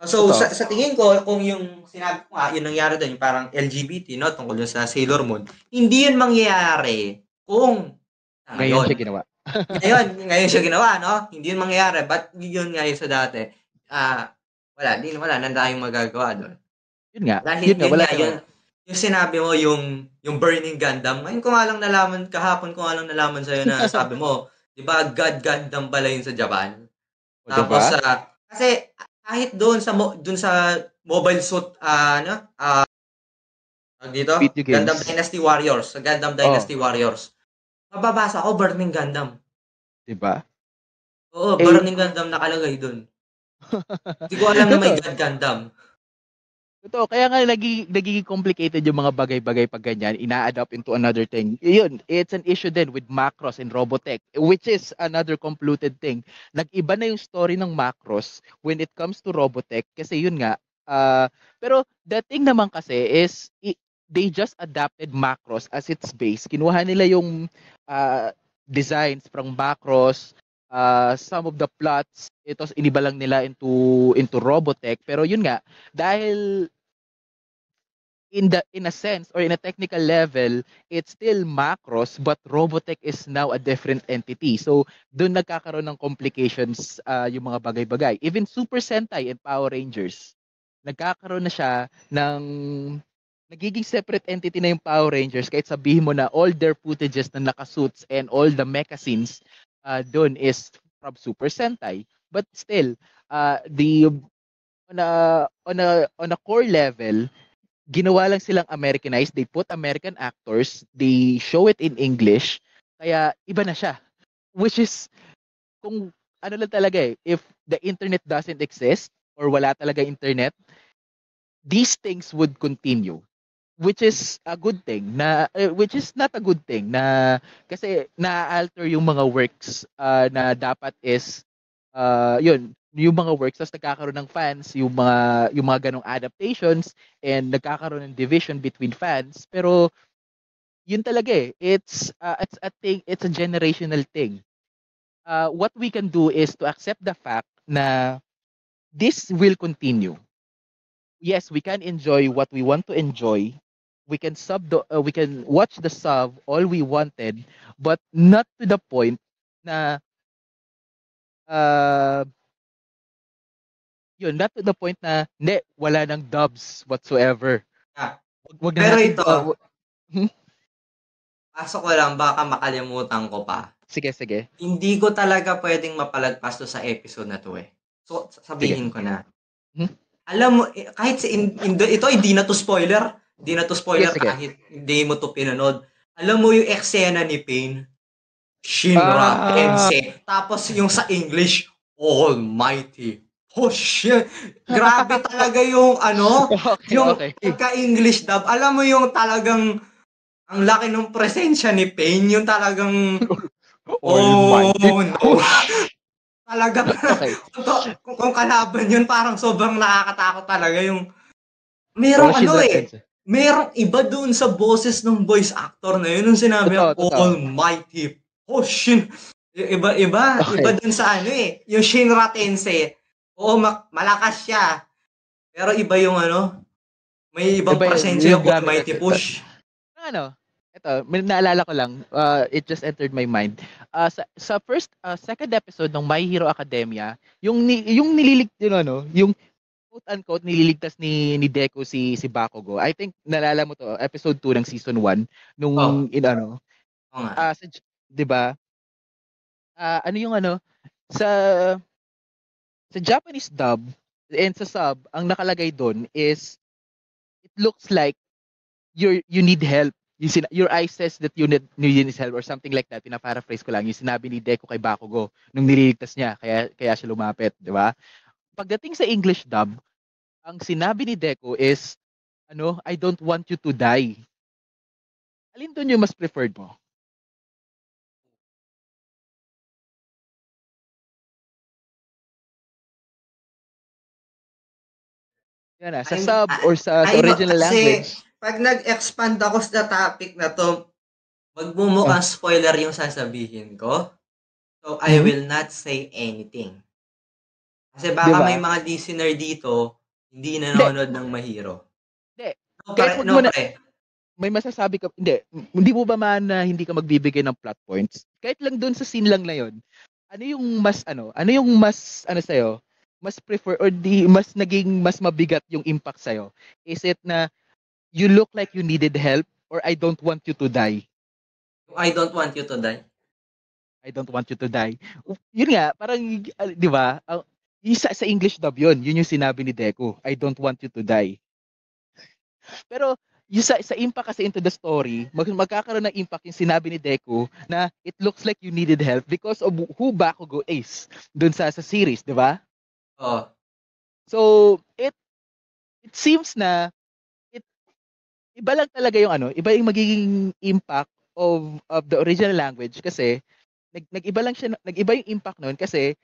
So, sa, sa tingin ko, kung yung sinabi ko nga, yun nangyari doon, yung parang LGBT, no, tungkol sa Sailor Moon, hindi yun mangyayari kung sa
ngayon siya ginawa
ngayon, ngayon siya ginawa, no? Hindi yun mangyayari. But yun nga yung sa dati. Ah, wala, di wala, nanda yung magagawa doon.
yun nga
Dahil
yun nga
yun
wala
nga,
naman.
Yung, sinabi mo, yung, yung Burning Gundam, ngayon ko nga lang nalaman, kahapon ko nga lang nalaman sa'yo na sabi mo, di ba, God Gundam pala yun sa Japan.
O,
Tapos,
diba?
sa kasi, kahit doon sa, mo, doon sa mobile suit, ah, ano, ah, tawag dito. Gundam Dynasty Warriors, sa Gundam Dynasty Warriors, mababasa ko, Burning Gundam.
diba
Oo,
Eh,
Burning Gundam nakalagay dun. Hindi ko alam na may God Gundam.
Totoo, kaya nga nagiging, nagiging complicated yung mga bagay-bagay pag ganyan, ina-adapt into another thing. Yun, it's an issue din with Macross and Robotech, which is another completed thing. Nag-iba na yung story ng Macross when it comes to Robotech kasi yun nga, uh, pero the thing naman kasi is, i- they just adapted Macross as its base. Kinuha nila yung uh, designs from Macross, uh, some of the plots ito iniba lang nila into into Robotech pero yun nga dahil in the in a sense or in a technical level it's still Macross but Robotech is now a different entity. So doon nagkakaroon ng complications uh, yung mga bagay-bagay. Even Super Sentai and Power Rangers nagkakaroon na siya ng nagiging separate entity na yung Power Rangers kahit sabihin mo na all their footages na nakasuits and all the mecha scenes uh, doon is from Super Sentai. But still uh, the on a on a on a core level ginawa lang silang Americanized. They put American actors, they show it in English, kaya iba na siya. Which is, kung ano lang talaga eh, if the internet doesn't exist, or wala talaga internet, these things would continue. Which is a good thing, na, uh, which is not a good thing, na, kasi na-alter yung mga works uh, na dapat is, uh, yun, yung mga works tapos nagkakaroon ng fans yung mga yung mga ganong adaptations and nagkakaroon ng division between fans. Pero yun talaga eh. It's uh, it's a thing it's a generational thing. Uh, what we can do is to accept the fact na this will continue. Yes we can enjoy what we want to enjoy. We can sub the, uh, we can watch the sub all we wanted but not to the point na uh, yun, not to the point na, hindi, wala nang dubs whatsoever.
Ah.
Wag, wag
Pero
natin,
ito,
uh, hmm?
pasok ko lang, baka makalimutan ko pa.
Sige, sige.
Hindi ko talaga pwedeng mapalagpas to sa episode na to eh. So, sabihin sige. ko na.
Hmm?
Alam mo, eh, kahit si, in, in, ito, hindi na to spoiler. Hindi na to spoiler
sige, sige.
kahit hindi mo to pinanood. Alam mo yung eksena ni Pain? Shinra
Ah.
Tensei. Tapos yung sa English, Almighty. Oh shit! Grabe talaga yung ano,
Okay,
yung
okay.
pagka-English dub. Alam mo yung talagang ang laki ng presensya ni Pain, yung talagang
Almighty.
oh no. talagang
Okay.
kung, kung kalaban yun, parang sobrang nakakatakot talaga yung merong
Oh,
ano eh,
Tensei.
merong iba doon sa boses ng voice actor na yun, nung sinabi
Totoo, totoo.
Almighty. Oh shit! Iba, iba,
Okay.
iba dun sa ano eh, yung Shinra Tensei. Oo, ma- malakas siya. Pero iba yung ano, may ibang
Iba
presensya
yung
yung Almighty
kasi.
push.
ano, ito, may naalala ko lang, uh, it just entered my mind. Uh, sa, sa first, uh, second episode ng My Hero Academia, yung, ni, yung nililig, yun, ano, yung quote-unquote nililigtas ni, ni Deku si, si Bakugo. I think, nalala mo to, episode 2 ng season 1, nung,
Oh.
in, ano,
Oo nga.
ah sa, 'di ba? Ah, ano yung ano sa sa Japanese dub and sa sub, ang nakalagay doon is it looks like you you need help. Yung sina- your eye says that you need, you need help or something like that. Pina-paraphrase ko lang yung sinabi ni Deku kay Bakugo nung nililigtas niya kaya kaya siya lumapit, 'di ba? Pagdating sa English dub, ang sinabi ni Deku is ano, I don't want you to die. Alin doon yung mas preferred mo? Yan na, sa
Ay,
sub or sa, sa
ay,
original
kasi-
language.
Pag nag-expand ako sa topic na to, magmumukhang spoiler yung sasabihin ko. So, I
Mhm.
will not say anything. Kasi baka
Diba?
may mga listener dito, hindi nanonood ng Mahiro.
Hindi.
No,
Kahit
pare, no,
na-. May masasabi ka, hindi, hindi mo ba man na hindi ka magbibigay ng plot points? Kahit lang doon sa scene lang na yon. Ano yung mas ano, ano yung mas ano sa'yo, mas prefer or di mas naging mas mabigat yung impact sa'yo? Is it na you look like you needed help or I don't want you to die?
I don't want you to die.
I don't want you to die. Yun nga, parang, uh, di ba, yung sa, sa English dub yun, yun yung sinabi ni Deku, I don't want you to die. Pero, yung sa, sa impact kasi into the story, mag, magkakaroon ng impact yung sinabi ni Deku na it looks like you needed help because of who Bakugo is dun sa, sa series, di ba?
Oh.
So, it it seems na it iba lang talaga yung ano, iba yung magiging impact of of the original language kasi nag nag-iba lang siya nag-iba yung impact noon kasi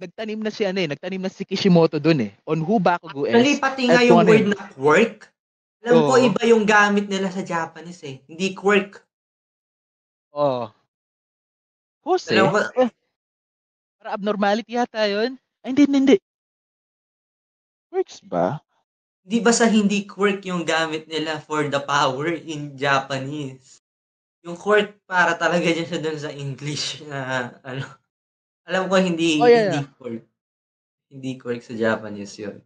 nagtanim na si ano eh, nagtanim na si Kishimoto doon eh on who Bakugo
Actually,
is.
pati
at
nga yung
ano
word na quirk, alam ko
Oo.
iba yung gamit nila sa Japanese eh. Hindi quirk.
Oh. Hose.
Alam ko,
Oh, para abnormality yata 'yun. Ay hindi, hindi, hindi. Works ba?
di ba sa hindi quirk yung gamit nila for the power in Japanese? Yung quirk para talaga dyan siya dun sa English na ano. Alam ko hindi
Oh, yeah,
hindi
yeah.
quirk. Hindi quirk sa Japanese yun.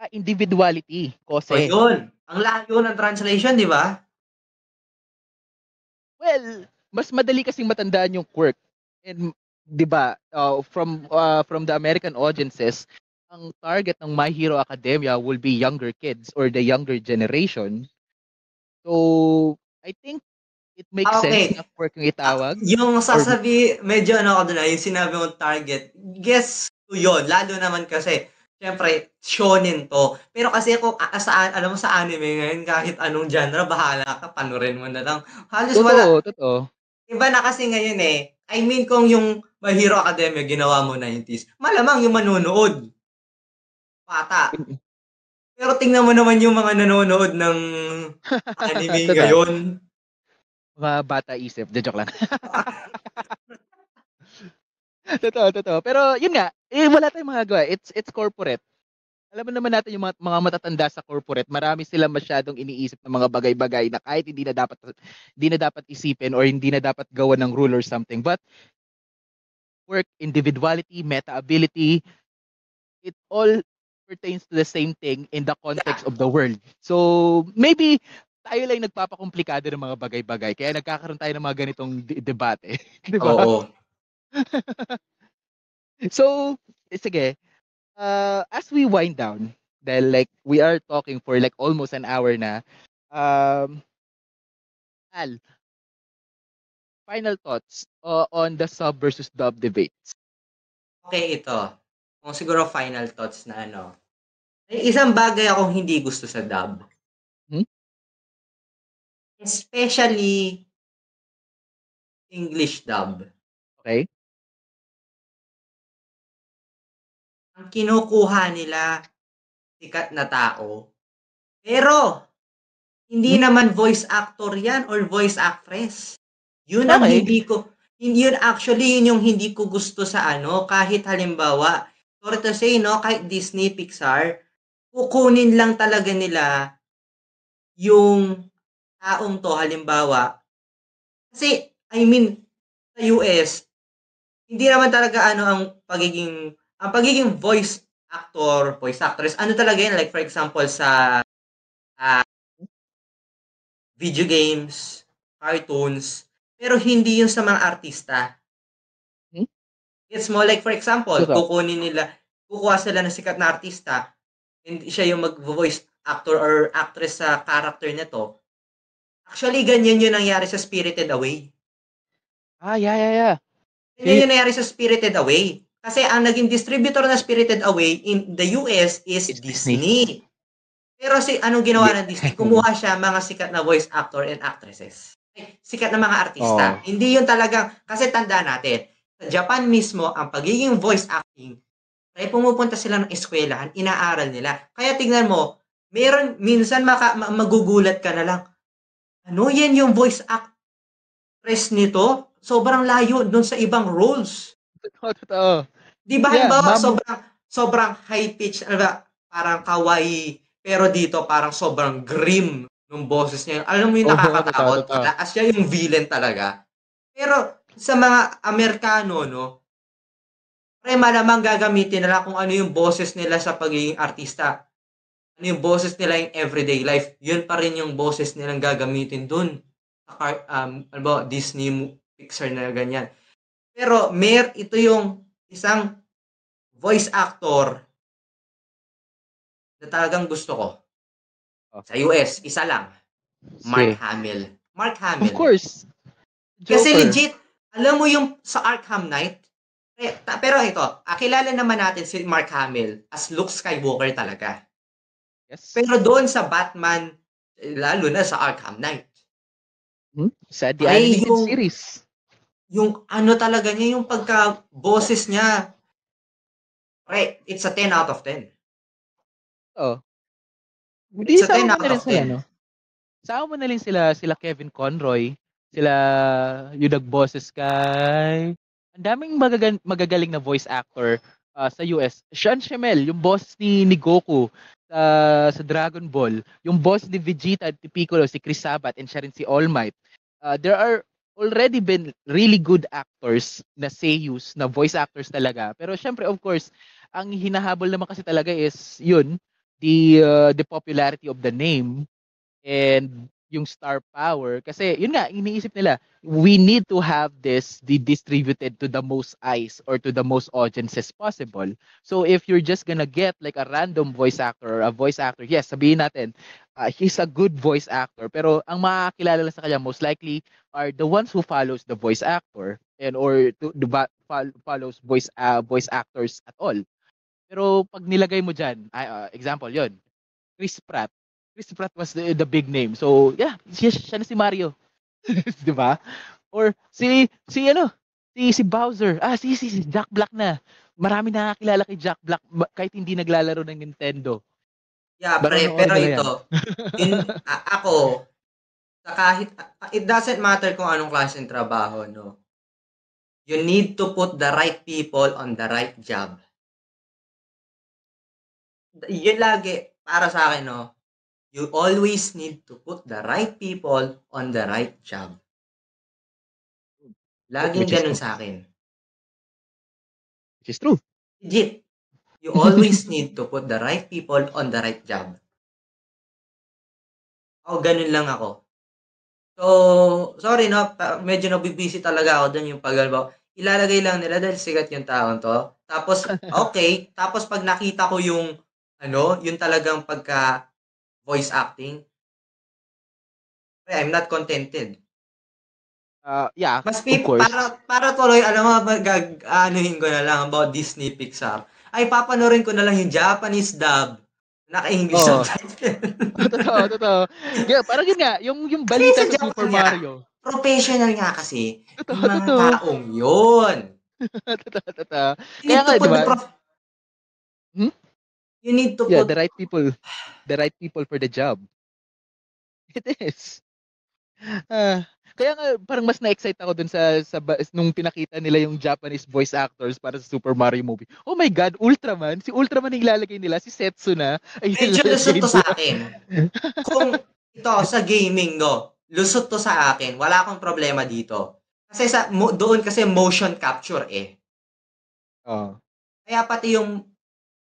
Ah, individuality.
O
Kose.
yun. Ang layo ng translation, di ba?
Well, mas madali kasing matandaan yung quirk. And 'di ba, uh, from uh, from the American audiences, ang target ng My Hero Academia will be younger kids or the younger generation. So, I think it makes
Ah, okay.
sense na quirk yung itawag.
Yung sasabi, medyo ano ako dun ah, yung sinabi mong target, guess ko yun. Lalo naman kasi, syempre, shonen to. Pero kasi kung a- sa, alam mo sa anime ngayon, kahit anong genre, bahala ka, panurin mo na lang. Halos wala.
Totoo, totoo.
Iba na kasi ngayon eh. I mean, kung yung My Hero Academia ginawa mo 90s, malamang yung manonood. Bata. Pero tingnan mo naman yung mga nanonood ng anime ngayon.
Mga bata isip. De joke lang. totoo, totoo. Pero yun nga, eh, wala tayong magagawa. It's it's corporate. Alam mo naman natin yung mga, mga matatanda sa corporate, marami silang masyadong iniisip ng mga bagay-bagay na kahit hindi na dapat hindi na dapat isipin or hindi na dapat gawa ng rule or something. But work, individuality, meta ability, it all pertains to the same thing in the context of the world. So, maybe tayo lang nagpapakomplikado ng mga bagay-bagay. Kaya nagkakaroon tayo ng mga ganitong de- debate. Di ba?
Oo.
So, eh, sige. Uh, as we wind down, dahil like we are talking for like almost an hour na, um, Al, final thoughts uh, on the sub versus dub debates.
Okay, ito. Kung siguro final thoughts na ano. May isang bagay akong hindi gusto sa dub.
Hmm?
Especially English dub.
Okay?
Ang kinukuha nila sikat na tao. Pero hindi
Hmm?
naman voice actor 'yan or voice actress. 'Yun ang
Okay.
hindi ko yun actually yun yung hindi ko gusto sa ano kahit halimbawa sorry to say no kahit Disney Pixar kukunin lang talaga nila yung taong to halimbawa kasi I mean sa US hindi naman talaga ano ang pagiging ang pagiging voice actor, voice actress, ano talaga yun like for example sa ah, video games, cartoons, pero hindi yun sa mga artista.
Hmm?
It's more like for example,
Totoo.
kukunin nila, kukuha sila ng sikat na artista, hindi siya yung mag-voice actor or actress sa character nito. Actually, ganyan yun nangyari sa Spirited Away.
Ah, yeah, yeah, yeah.
Ganyan yung nangyari sa Spirited Away. Kasi ang naging distributor na Spirited Away in the US is
It's
Disney. Pero si anong ginawa ng Disney? Kumuha siya mga sikat na voice actor and actresses. Sikat na mga artista.
Oo.
Hindi yun talagang, kasi tanda natin, sa Japan mismo, ang pagiging voice acting, ay pumupunta sila ng eskwelahan, inaaral nila. Kaya tignan mo, meron, minsan maka, ma- magugulat ka na lang, ano yan yung voice actress nito? Sobrang layo dun sa ibang roles.
Totoo.
Di ba
Yeah,
halimbawa sobrang sobrang high pitch, ano ba, parang kawaii, pero dito parang sobrang grim ng boses niya. Alam mo yung
Oo,
nakakatakot, as siya yung villain talaga. Pero sa mga Amerikano, no, pre malamang gagamitin nila kung ano yung boses nila sa pagiging artista. Ano yung boses nila in everyday life. Yun pa rin yung boses nilang gagamitin dun. Um, ano ba, Disney, Pixar na ganyan. Pero mer ito yung isang voice actor na talagang gusto ko. Sa US, isa lang. Mark
Sige.
Hamill. Mark Hamill.
Of course.
Kasi
Joker.
legit, alam mo yung sa Arkham Knight, eh, ta- pero ito, ah, kilala naman natin si Mark Hamill as Luke Skywalker talaga.
Yes.
Pero doon sa Batman, lalo na sa Arkham Knight,
Hmm? Sa The
Ay,
Animated
yung-
Series.
yung ano talaga niya, yung pagka-boses niya, pre, it's a 10 out of 10.
Oh. Hindi sa
10
mo
out
na rin sila,
10.
no? Sama mo na rin sila, sila Kevin Conroy, sila yung nag-bosses kay... Ang daming magagan- magagaling na voice actor ah, sa US. Sean Schemmel, yung boss ni, ni Goku sa, sa Dragon Ball. Yung boss ni Vegeta at ni Piccolo, si Chris Sabat, and siya rin si All Might. Ah, there are already been really good actors na seiyus, na voice actors talaga. Pero syempre, of course, ang hinahabol naman kasi talaga is yun, the uh, the popularity of the name and yung star power. Kasi yun nga iniisip nila we need to have this di- distributed to the most eyes or to the most audiences possible. So if you're just gonna get like a random voice actor or a voice actor yes sabihin natin uh, he's a good voice actor. Pero ang makakilala lang sa kanya most likely are the ones who follows the voice actor and or to the follows voice uh, voice actors at all pero pag nilagay mo diyan example yon Chris Pratt Chris Pratt was the, the big name. So, yeah, siya, siya na si Mario. 'Di ba? Or si si ano, si si Bowser. Ah, si si, si Jack Black na. Marami nakakilala kay Jack Black kahit hindi naglalaro ng Nintendo.
Yeah,
Pero
pre, pero
yan.
ito, in, a- ako, sa kahit, it doesn't matter kung anong klase ng trabaho, no? You need to put the right people on the right job. Yun lagi, para sa akin, no? You always need to put the right people on the right job. Laging
Which is
ganun
true.
sa akin.
Which is true.
Legit. You always need to put the right people on the right job. Ako, ganun lang ako. So, sorry no, pa- medyo nabibisi talaga ako doon yung pag halimbawa, ilalagay lang nila dahil sikat yung taon to. Tapos, okay. Tapos pag nakita ko yung, ano, yung talagang pagka voice acting, I'm not contented.
Uh, yeah,
Mas
of course.
para, para tuloy, alam mo, magag, anuhin ko na lang about Disney Pixar. Ay, papanorin ko na lang yung Japanese dub. Naka-English
Oo.
subtitle.
totoo, totoo. Yeah, parang yun nga, yung yung balita sa Super
nga.
Mario.
Professional nga kasi.
Totoo,
Yung mga
totoo.
taong yun.
totoo, totoo. Kaya nga,
put
di ba?
the prof-
Hmm?
You need to
Yeah,
put
the right people. The right people for the job. It is. Ah, kaya nga parang mas na-excite ako dun sa, sa ba- nung pinakita nila yung Japanese voice actors para sa Super Mario movie. Oh my God, Ultraman. Si Ultraman ang ilalagay nila. Si Setsuna. Ay,
medyo lusot to sa akin. Kung ito, sa gaming, no, lusot to sa akin. Wala akong problema dito. Kasi sa, mo, doon kasi motion capture eh.
Oh.
Kaya pati yung,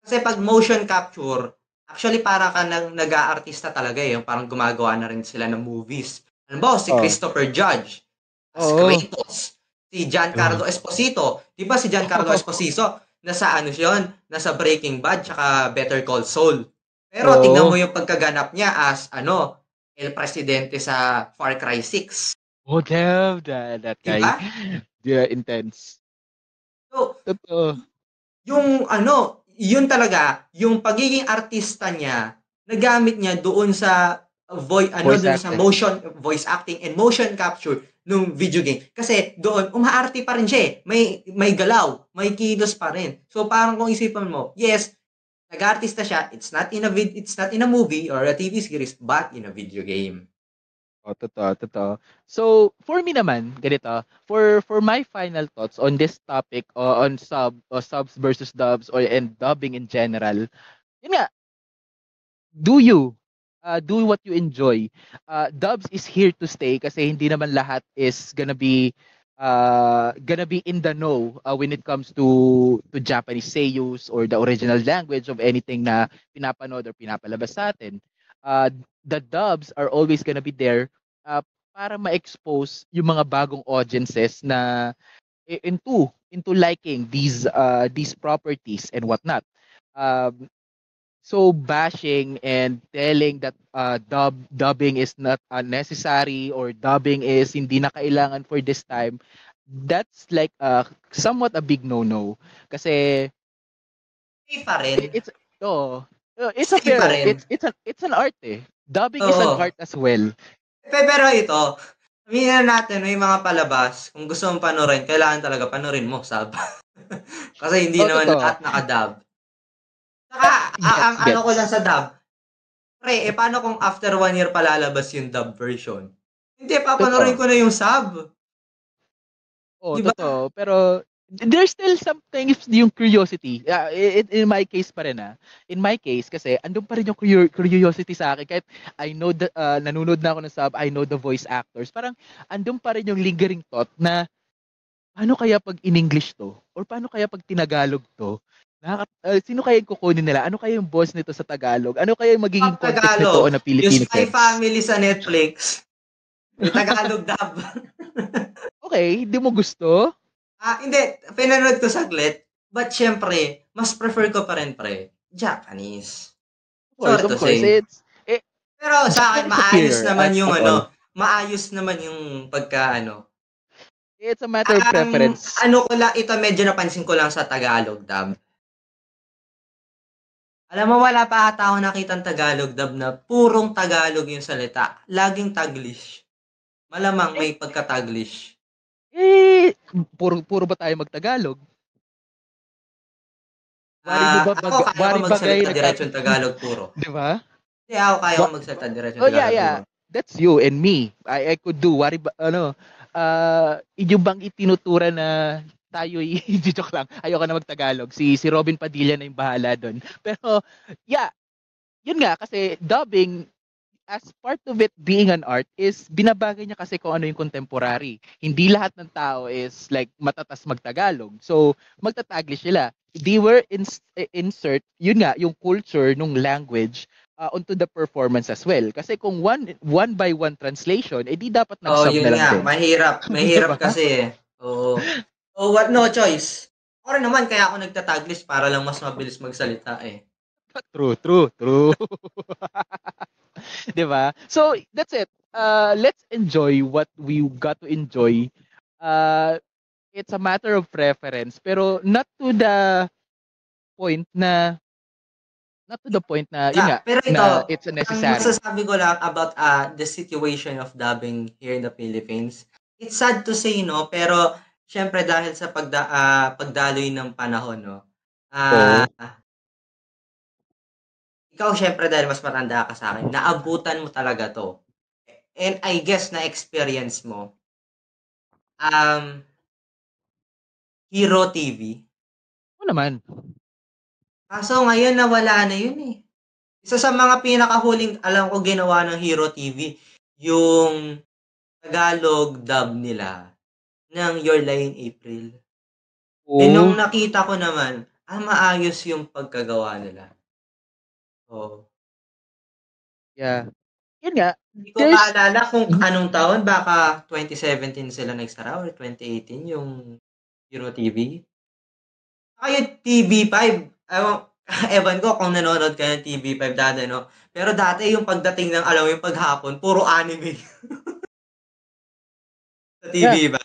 kasi pag motion capture, actually para ka nang nag-aartista talaga eh. Yung parang gumagawa na rin sila ng movies. Halimbawa, si
Oh.
Christopher Judge, as
Oo.
Kratos, si Giancarlo Esposito. Di ba si Giancarlo Esposito, nasa ano siya yun? Nasa Breaking Bad, tsaka Better Call Saul. Pero
Oo.
tingnan mo yung pagkaganap niya as, ano, El Presidente sa Far Cry 6.
Oh, damn. That, that guy.
Diba?
Yeah, intense.
So,
Totoo.
yung ano, yun talaga, yung pagiging artista niya, nagamit niya doon sa voice, ano,
Voice
doon sa motion, voice acting and motion capture nung video game. Kasi doon, umaarte pa rin siya eh. May, may galaw, may kilos pa rin. So parang kung isipan mo, yes, nag-artista siya, it's not in a vid, it's not in a movie or a TV series, but in a video game.
Oh, totoo, totoo. So, for me naman, ganito, for for my final thoughts on this topic uh, on sub uh, subs versus dubs or and dubbing in general. Yun nga. Do you uh, do what you enjoy. Uh, dubs is here to stay kasi hindi naman lahat is gonna be uh, gonna be in the know uh, when it comes to to Japanese seiyus or the original language of anything na pinapanood or pinapalabas sa atin. Uh, the dubs are always gonna be there uh, para ma-expose yung mga bagong audiences na into into liking these uh, these properties and whatnot. Um, so bashing and telling that uh, dub dubbing is not unnecessary or dubbing is hindi na kailangan for this time that's like uh, somewhat a big no no kasi
Okay pa rin.
it's oh Uh, it's a
pa
pero
rin.
it's it's an it's an art eh. Dubbing is an
Oo.
art as well.
Pe- Pero ito, na natin, may mga palabas, kung gusto mong panorin, kailangan talaga panorin mo, sab. Kasi hindi
Oh,
naman
totoo.
lahat nakadub. Saka, a- ang ano ko
gets.
lang sa dub, pre, eh paano kung after one year palalabas yung dub version? Hindi, papanorin ko na yung sub.
Oh,
Diba?
totoo. Pero there's still something if yung curiosity. Yeah, in, in my case pa rin ah. In my case kasi andun pa rin yung curio- curiosity sa akin kahit I know the uh, nanonood na ako ng sub, I know the voice actors. Parang andun pa rin yung lingering thought na paano kaya pag in English to? Or paano kaya pag tinagalog to? Nakaka- uh, sino kaya yung kukunin nila? Ano kaya yung boss nito sa Tagalog? Ano kaya yung magiging
Pag
context
Tagalog,
nito on a
Yung
Filipino
Spy? Family sa Netflix, Tagalog dub.
Okay, hindi mo gusto?
Ah, hindi, pinanood ko saglit. But syempre, mas prefer ko pa rin, pre, Japanese.
Course,
Sorry to
course.
say.
It's,
Pero sa akin, maayos naman yung
all.
ano, maayos naman yung pagka ano.
it's a matter of preference.
ano ko lang, ito medyo napansin ko lang sa Tagalog dub. Alam mo, wala pa ata ako nakitang Tagalog dub na purong Tagalog yung salita. Laging Taglish. Malamang may pagka-Taglish.
Eh, puro, puro ba tayo magtagalog? Wari mo
Ah,
ba
ako
bag-
kaya
wari
ko
bagay
magsalita diretsong Tagalog puro.
Di ba?
Hindi ako kaya ko
Wa-
magsalita diretsong
Oh,
Tagalog
yeah, yeah.
puro.
That's you and me. I, I could do. Wari ba, ano, uh, yung bang itinutura na tayo joke lang. Ayoko na magtagalog. Si si Robin Padilla na yung bahala doon. Pero yeah, yun nga kasi dubbing as part of it being an art is binabagay niya kasi kung ano yung contemporary. Hindi lahat ng tao is like matatas magtagalog. So magtataglish sila. They were ins- insert yun nga yung culture nung language uh, onto the performance as well. Kasi kung one one by one translation, eh di dapat
Oh,
nag-sub
yun
na lang
nga.
din.
Mahirap. Mahirap kasi eh. Oo. Oh, what no choice. Or naman, kaya ako nagtataglis para lang mas mabilis magsalita eh.
True, true, true. 'Di ba? So, that's it. Uh, let's enjoy what we got to enjoy. Uh, it's a matter of preference, pero not to the point na not to the point na yun nga
Yeah, pero ito,
na it's a
ang
necessary.
masasabi ko lang about uh, the situation of dubbing here in the Philippines, it's sad to say, no? Pero, syempre, dahil sa pagda, ah, pagdaloy ng panahon, no? Ah, ikaw, syempre, dahil mas matanda ka sa akin, naabutan mo talaga to. And I guess na experience mo, um, Hero TV.
Oo naman.
Kaso ngayon nawala na yun eh. Isa sa mga pinakahuling alam ko ginawa ng Hero TV, yung Tagalog dub nila ng Your Lie in April.
Oo.
Eh nung nakita ko naman, ah maayos yung pagkagawa nila. Oh.
Yeah. Yun nga,
Hindi ko
There's-
maalala kung
Mhm.
anong taon, baka 2017 sila nagsara or 2018 yung Hero TV. Saka yung TV5, ewan, ewan ko kung nanonood ka ng TV5 dati, no? Pero dati yung pagdating ng, alam mo, yung paghapon, puro anime. sa TV5.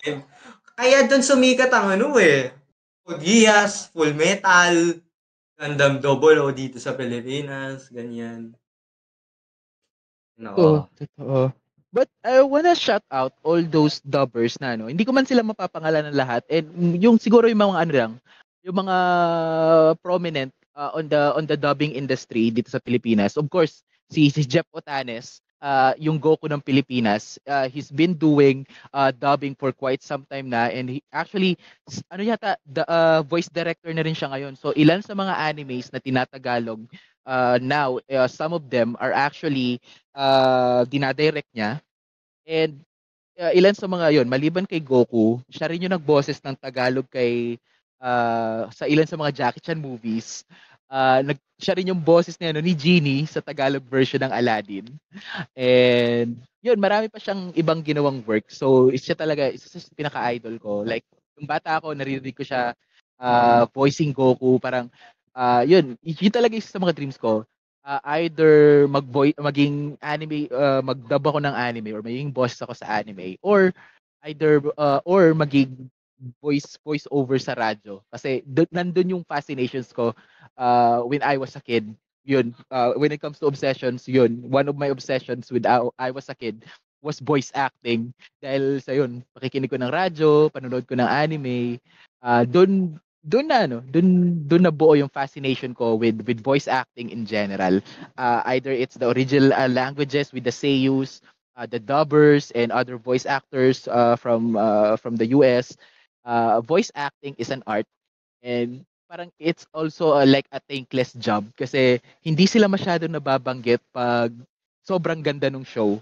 Kaya doon sumikat ang ano eh. Code Geass, Full Metal, Gundam Double O dito sa Pilipinas, ganyan. No.
Totoo. But I wanna shout out all those dubbers na ano. Hindi ko man sila mapapangalan ng lahat. And yung siguro yung mga ano lang, yung mga prominent uh, on the on the dubbing industry dito sa Pilipinas. Of course, si si Jeff Otanes, uh, yung Goku ng Pilipinas. Uh, he's been doing uh, dubbing for quite some time na and he actually ano yata the uh, voice director na rin siya ngayon. So ilan sa mga animes na tinatagalog uh, now, uh, some of them are actually uh, dinadirect niya. And uh, ilan sa mga yon maliban kay Goku, siya rin yung nagboses ng Tagalog kay uh, sa ilan sa mga Jackie Chan movies. Uh, nag, siya rin yung boses ni, ano, ni Genie sa Tagalog version ng Aladdin. And yun, marami pa siyang ibang ginawang work. So, siya talaga, isa sa pinaka-idol ko. Like, yung bata ako, naririnig ko siya uh, voicing Goku. Parang, uh, yun, yun talaga isa sa mga dreams ko uh, either mag maging anime uh, mag-dub ako ng anime or maging boss ako sa anime or either uh, or maging voice voice over sa radyo kasi do, nandun yung fascinations ko uh, when I was a kid yun, uh, when it comes to obsessions, yun, one of my obsessions with uh, I was a kid was voice acting. Dahil sa yun, pakikinig ko ng radyo, panonood ko ng anime, uh, doon doon na ano, doon doon na buo yung fascination ko with with voice acting in general. Uh, either it's the original uh, languages with the seiyus, uh, the dubbers and other voice actors uh, from uh, from the US. Uh, voice acting is an art and parang it's also uh, like a thankless job kasi hindi sila masyado nababanggit pag sobrang ganda ng show.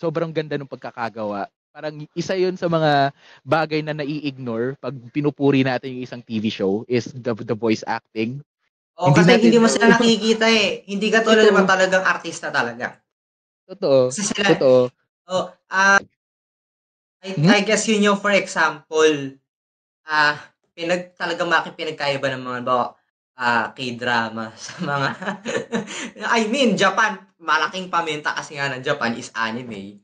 Sobrang ganda ng pagkakagawa. Parang isa 'yun sa mga bagay na nai-ignore pag pinupuri natin yung isang TV show is the the voice acting.
Oo, hindi kasi natin, hindi mo sila nakikita eh. Hindi ka tulad naman talagang artista talaga.
Totoo. Kasi sila, Totoo.
Oh, uh, I, hmm? I guess yun yung for example, ah uh, pinag talaga makipinagkaiba ng mga ba uh, K-drama sa mga I mean Japan malaking paminta kasi nga ng Japan is anime.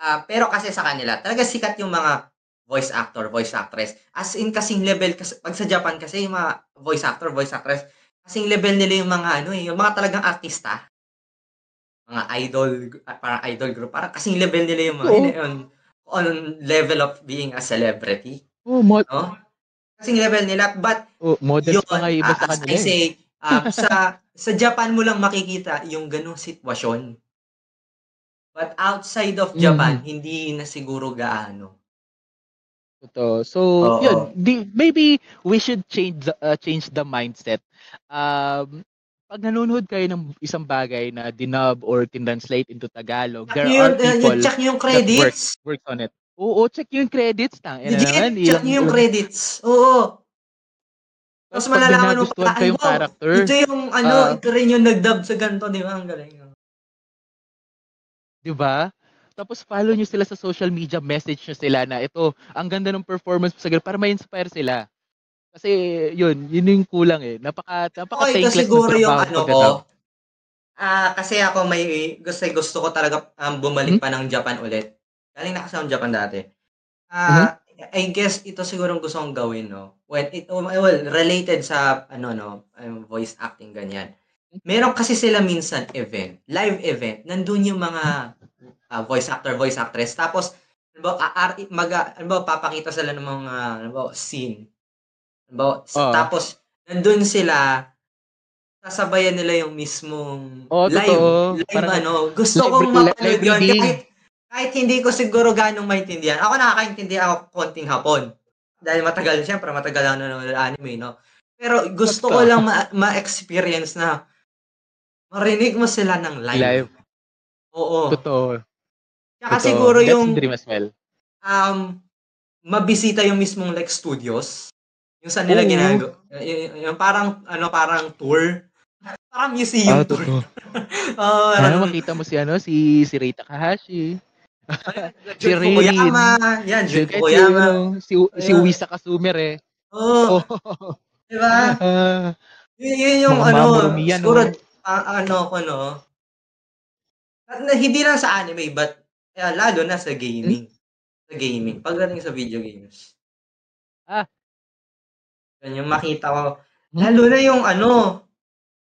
Uh, pero kasi sa kanila talaga sikat yung mga voice actor, voice actress. As in kasing level kasi pag sa Japan kasi yung mga voice actor, voice actress, kasing level nila yung mga ano eh, yung mga talagang artista. Mga idol, para idol group, para kasing level nila yung mga, oh. on, on level of being a celebrity.
Oh, mo-
no? kasing level nila. But,
oh, models yun, pa nga iba sa
kanila. As I eh. say, uh, sa, sa Japan mo lang makikita yung ganong sitwasyon. But outside of Japan, mm. hindi na siguro gaano.
Totoo. So, Oo. yun, di, maybe we should change the, uh, change the mindset. Um, pag nanonood kayo ng isang bagay na dinub or tinranslate into Tagalog, there
yun,
are people
check yung credits.
that work, work on it. Oo, check yung credits. Tang,
Legit, naman, check nyo yung credits. Oo. Tapos malalaman mo pala, ay, wow, character, ito yung, ano, uh, ito rin yung nagdub sa ganito, di ba? Ang galing.
Di ba? Tapos follow nyo sila sa social media, message nyo sila na ito, ang ganda ng performance sa ganito, para ma-inspire sila. Kasi yun, yun yung kulang eh. Napaka, napaka okay,
siguro yung ano ko, ah uh, kasi ako may, gusto, gusto ko talaga um, bumalik hmm? pa ng Japan ulit. Galing na kasi akong Japan dati. Ah, uh, I guess ito siguro gusto kong gawin, no? When it well, related sa ano no, um, voice acting ganyan. Meron kasi sila minsan event, live event. Nandun yung mga uh, voice actor, voice actress. Tapos ano ba, mag, ano ba, papakita sila ng mga ano ba, scene. Ano ba, uh. tapos nandun sila sasabayan nila yung mismong oh, live, totoo. live Parang, ano. Gusto kong mapanood yun. Kahit, kahit hindi ko siguro ganong maintindihan. Ako nakakaintindi ako konting hapon. Dahil matagal, siyempre matagal lang nanonood anime, no? Pero gusto ko lang ma- ma-experience na marinig mo sila ng live. Live. Oo.
Totoo.
Tsaka Totoo. siguro
That's
yung
dream as well.
um mabisita yung mismong like studios. Yung sa nila ginagawa. Yung, yung parang ano parang tour. Parang museum ah, tour.
oh, ano, makita mo si ano si si Rei Takahashi
si Rin. Fukuyama. Yan, Jun Fukuyama.
Si, si Wisa Kasumer eh.
Oo. Oh. oh. diba? Uh, yun, yun yung ano, siguro, no? uh, ano ko, no? At, na, hindi lang sa anime, but uh, lalo na sa gaming. Hmm? Sa gaming. Pagdating sa video games.
Ah.
Yan yung makita ko. Hmm? Lalo na yung ano,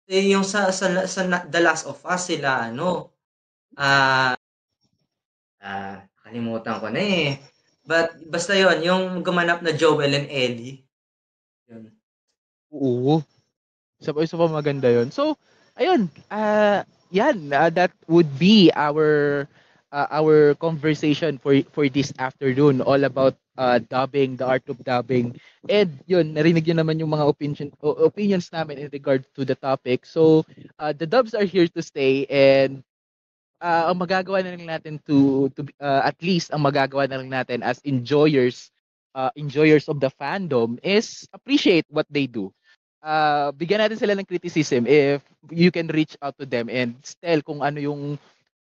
yung sa, sa, sa The Last of Us sila, ano, ah, uh, Ah, kalimutan ko na eh. But basta 'yon, yung gumanap na Joel and Ellie. 'Yun.
Oo. Isa pa maganda 'yon. So, ayun, ah, yan, uh, that would be our uh, our conversation for for this afternoon all about uh, dubbing, the art of dubbing. And yun, narinig niyo naman yung mga opinion, opinions namin in regard to the topic. So, uh, the dubs are here to stay and uh, ang magagawa na lang natin to to uh, at least ang magagawa na lang natin as enjoyers uh, enjoyers of the fandom is appreciate what they do. Uh, bigyan natin sila ng criticism if you can reach out to them and tell kung ano yung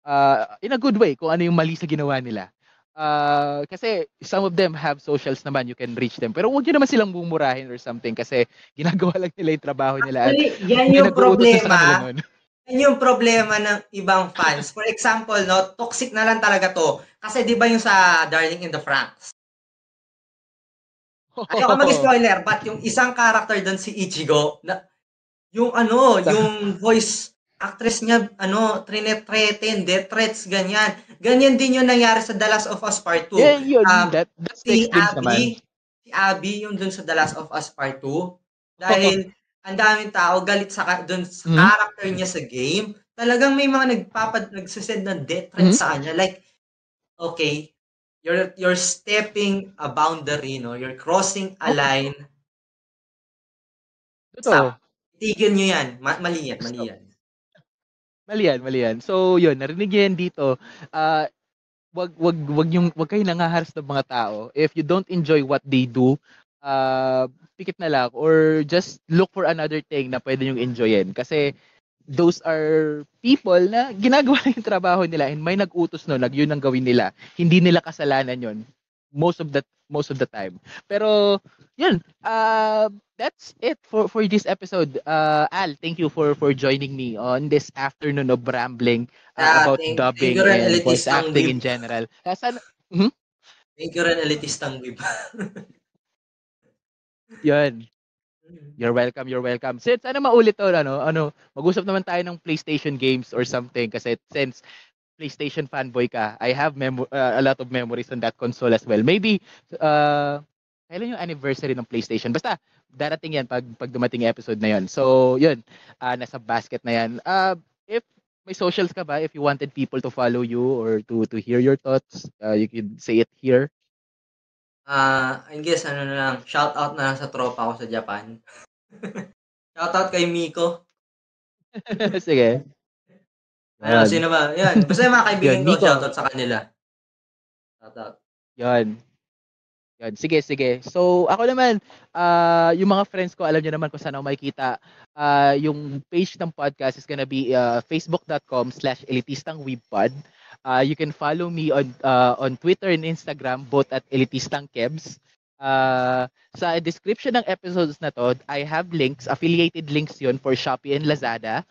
uh, in a good way kung ano yung mali sa ginawa nila. Uh, kasi some of them have socials naman, you can reach them. Pero huwag nyo naman silang bumurahin or something kasi ginagawa lang nila yung trabaho nila.
Actually, yan yung problema. Yan yung problema ng ibang fans. For example, no, toxic na lang talaga to. Kasi 'di ba yung sa Darling in the Franxx? Ayoko mag-spoiler, but yung isang character doon si Ichigo na yung ano, yung voice actress niya, ano, trinet-threaten, death threats, ganyan. Ganyan din yung nangyari sa The Last of Us Part 2.
Yeah, yun.
Um,
that, that's
si
experience naman.
Abby, si Abby yung dun sa The Last of Us Part 2. Dahil ang daming tao galit sa dun sa
Mhm.
character niya sa game. Talagang may mga nagpapad nagsisend ng death threats
Mhm.
sa kanya. Like, okay, you're you're stepping a boundary, no? You're crossing a
Okay.
line.
Totoo.
Tigil nyo yan. Ma- mali yan, mali yan.
Mali yan, mali yan. So, yun, narinig yan dito. Ah, wag wag wag yung wag kayo nangaharas ng mga tao. If you don't enjoy what they do, uh, pikit na lang or just look for another thing na pwede yung enjoyin kasi those are people na ginagawa lang yung trabaho nila and may nag-utos no, nag yun ang gawin nila. Hindi nila kasalanan yun most of the most of the time. Pero yun, uh, that's it for for this episode. Uh, Al, thank you for for joining me on this afternoon of rambling uh,
Ah,
about
thank-
dubbing
thank
and voice acting in general. Uh, sana,
Thank you rin, elitistang wib.
yun. You're welcome, you're welcome. Since sana maulit to, ano, ano, mag-usap naman tayo ng PlayStation games or something kasi since PlayStation fanboy ka, I have memo- uh, a lot of memories on that console as well. Maybe uh kailan yung anniversary ng PlayStation? Basta darating yan pag pag dumating episode na yon. So, yun. Uh, nasa basket na yan. Uh, if may socials ka ba, if you wanted people to follow you or to to hear your thoughts, uh, you can say it here.
Ah, I guess ano na lang, shout out na lang sa tropa ko sa Japan. shout out kay Miko.
Sige.
Ano, sino ba? Yan, basta yung mga kaibigan
Yan,
ko,
Miko.
shout out sa kanila. Shout out.
Yan. Yan. Sige, sige. So, ako naman, ah yung mga friends ko, alam niyo naman kung saan ako makikita. Ah yung page ng podcast is gonna be uh, facebook.com slash elitistangwebpod. Uh, you can follow me on uh, on Twitter and Instagram, both at elitistangkebs. Uh, sa description ng episodes na to, I have links, affiliated links yon for Shopee and Lazada.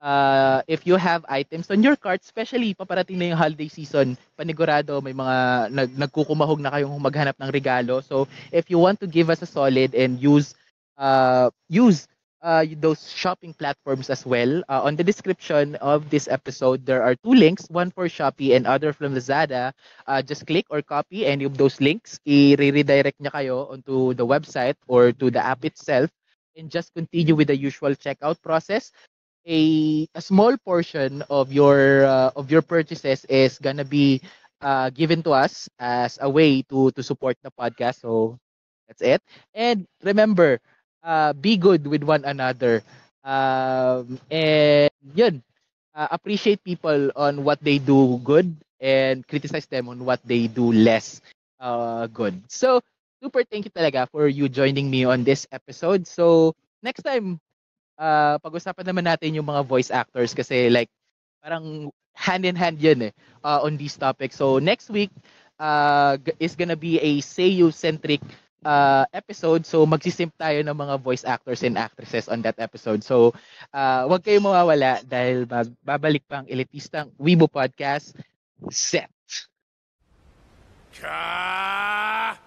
Uh, if you have items on your cart, especially paparating na yung holiday season, panigurado may mga nag, nagkukumahog na kayong maghanap ng regalo. So if you want to give us a solid and use uh, use uh, those shopping platforms as well, uh, on the description of this episode, there are two links, one for Shopee and other from Lazada. Uh, just click or copy any of those links, i-redirect niya kayo onto the website or to the app itself and just continue with the usual checkout process a a small portion of your uh, of your purchases is gonna be uh, given to us as a way to to support the podcast. So that's it. And remember, uh, be good with one another. Um, and yun, uh, appreciate people on what they do good and criticize them on what they do less uh, good. So super thank you talaga for you joining me on this episode. So next time uh, pag-usapan naman natin yung mga voice actors kasi like parang hand in hand yun eh uh, on these topics. So next week uh, is gonna be a Seiyu centric uh, episode. So magsisimp tayo ng mga voice actors and actresses on that episode. So uh, wag kayong mawawala dahil babalik pa ang elitistang Weibo Podcast. Set!
Ka-me-ha!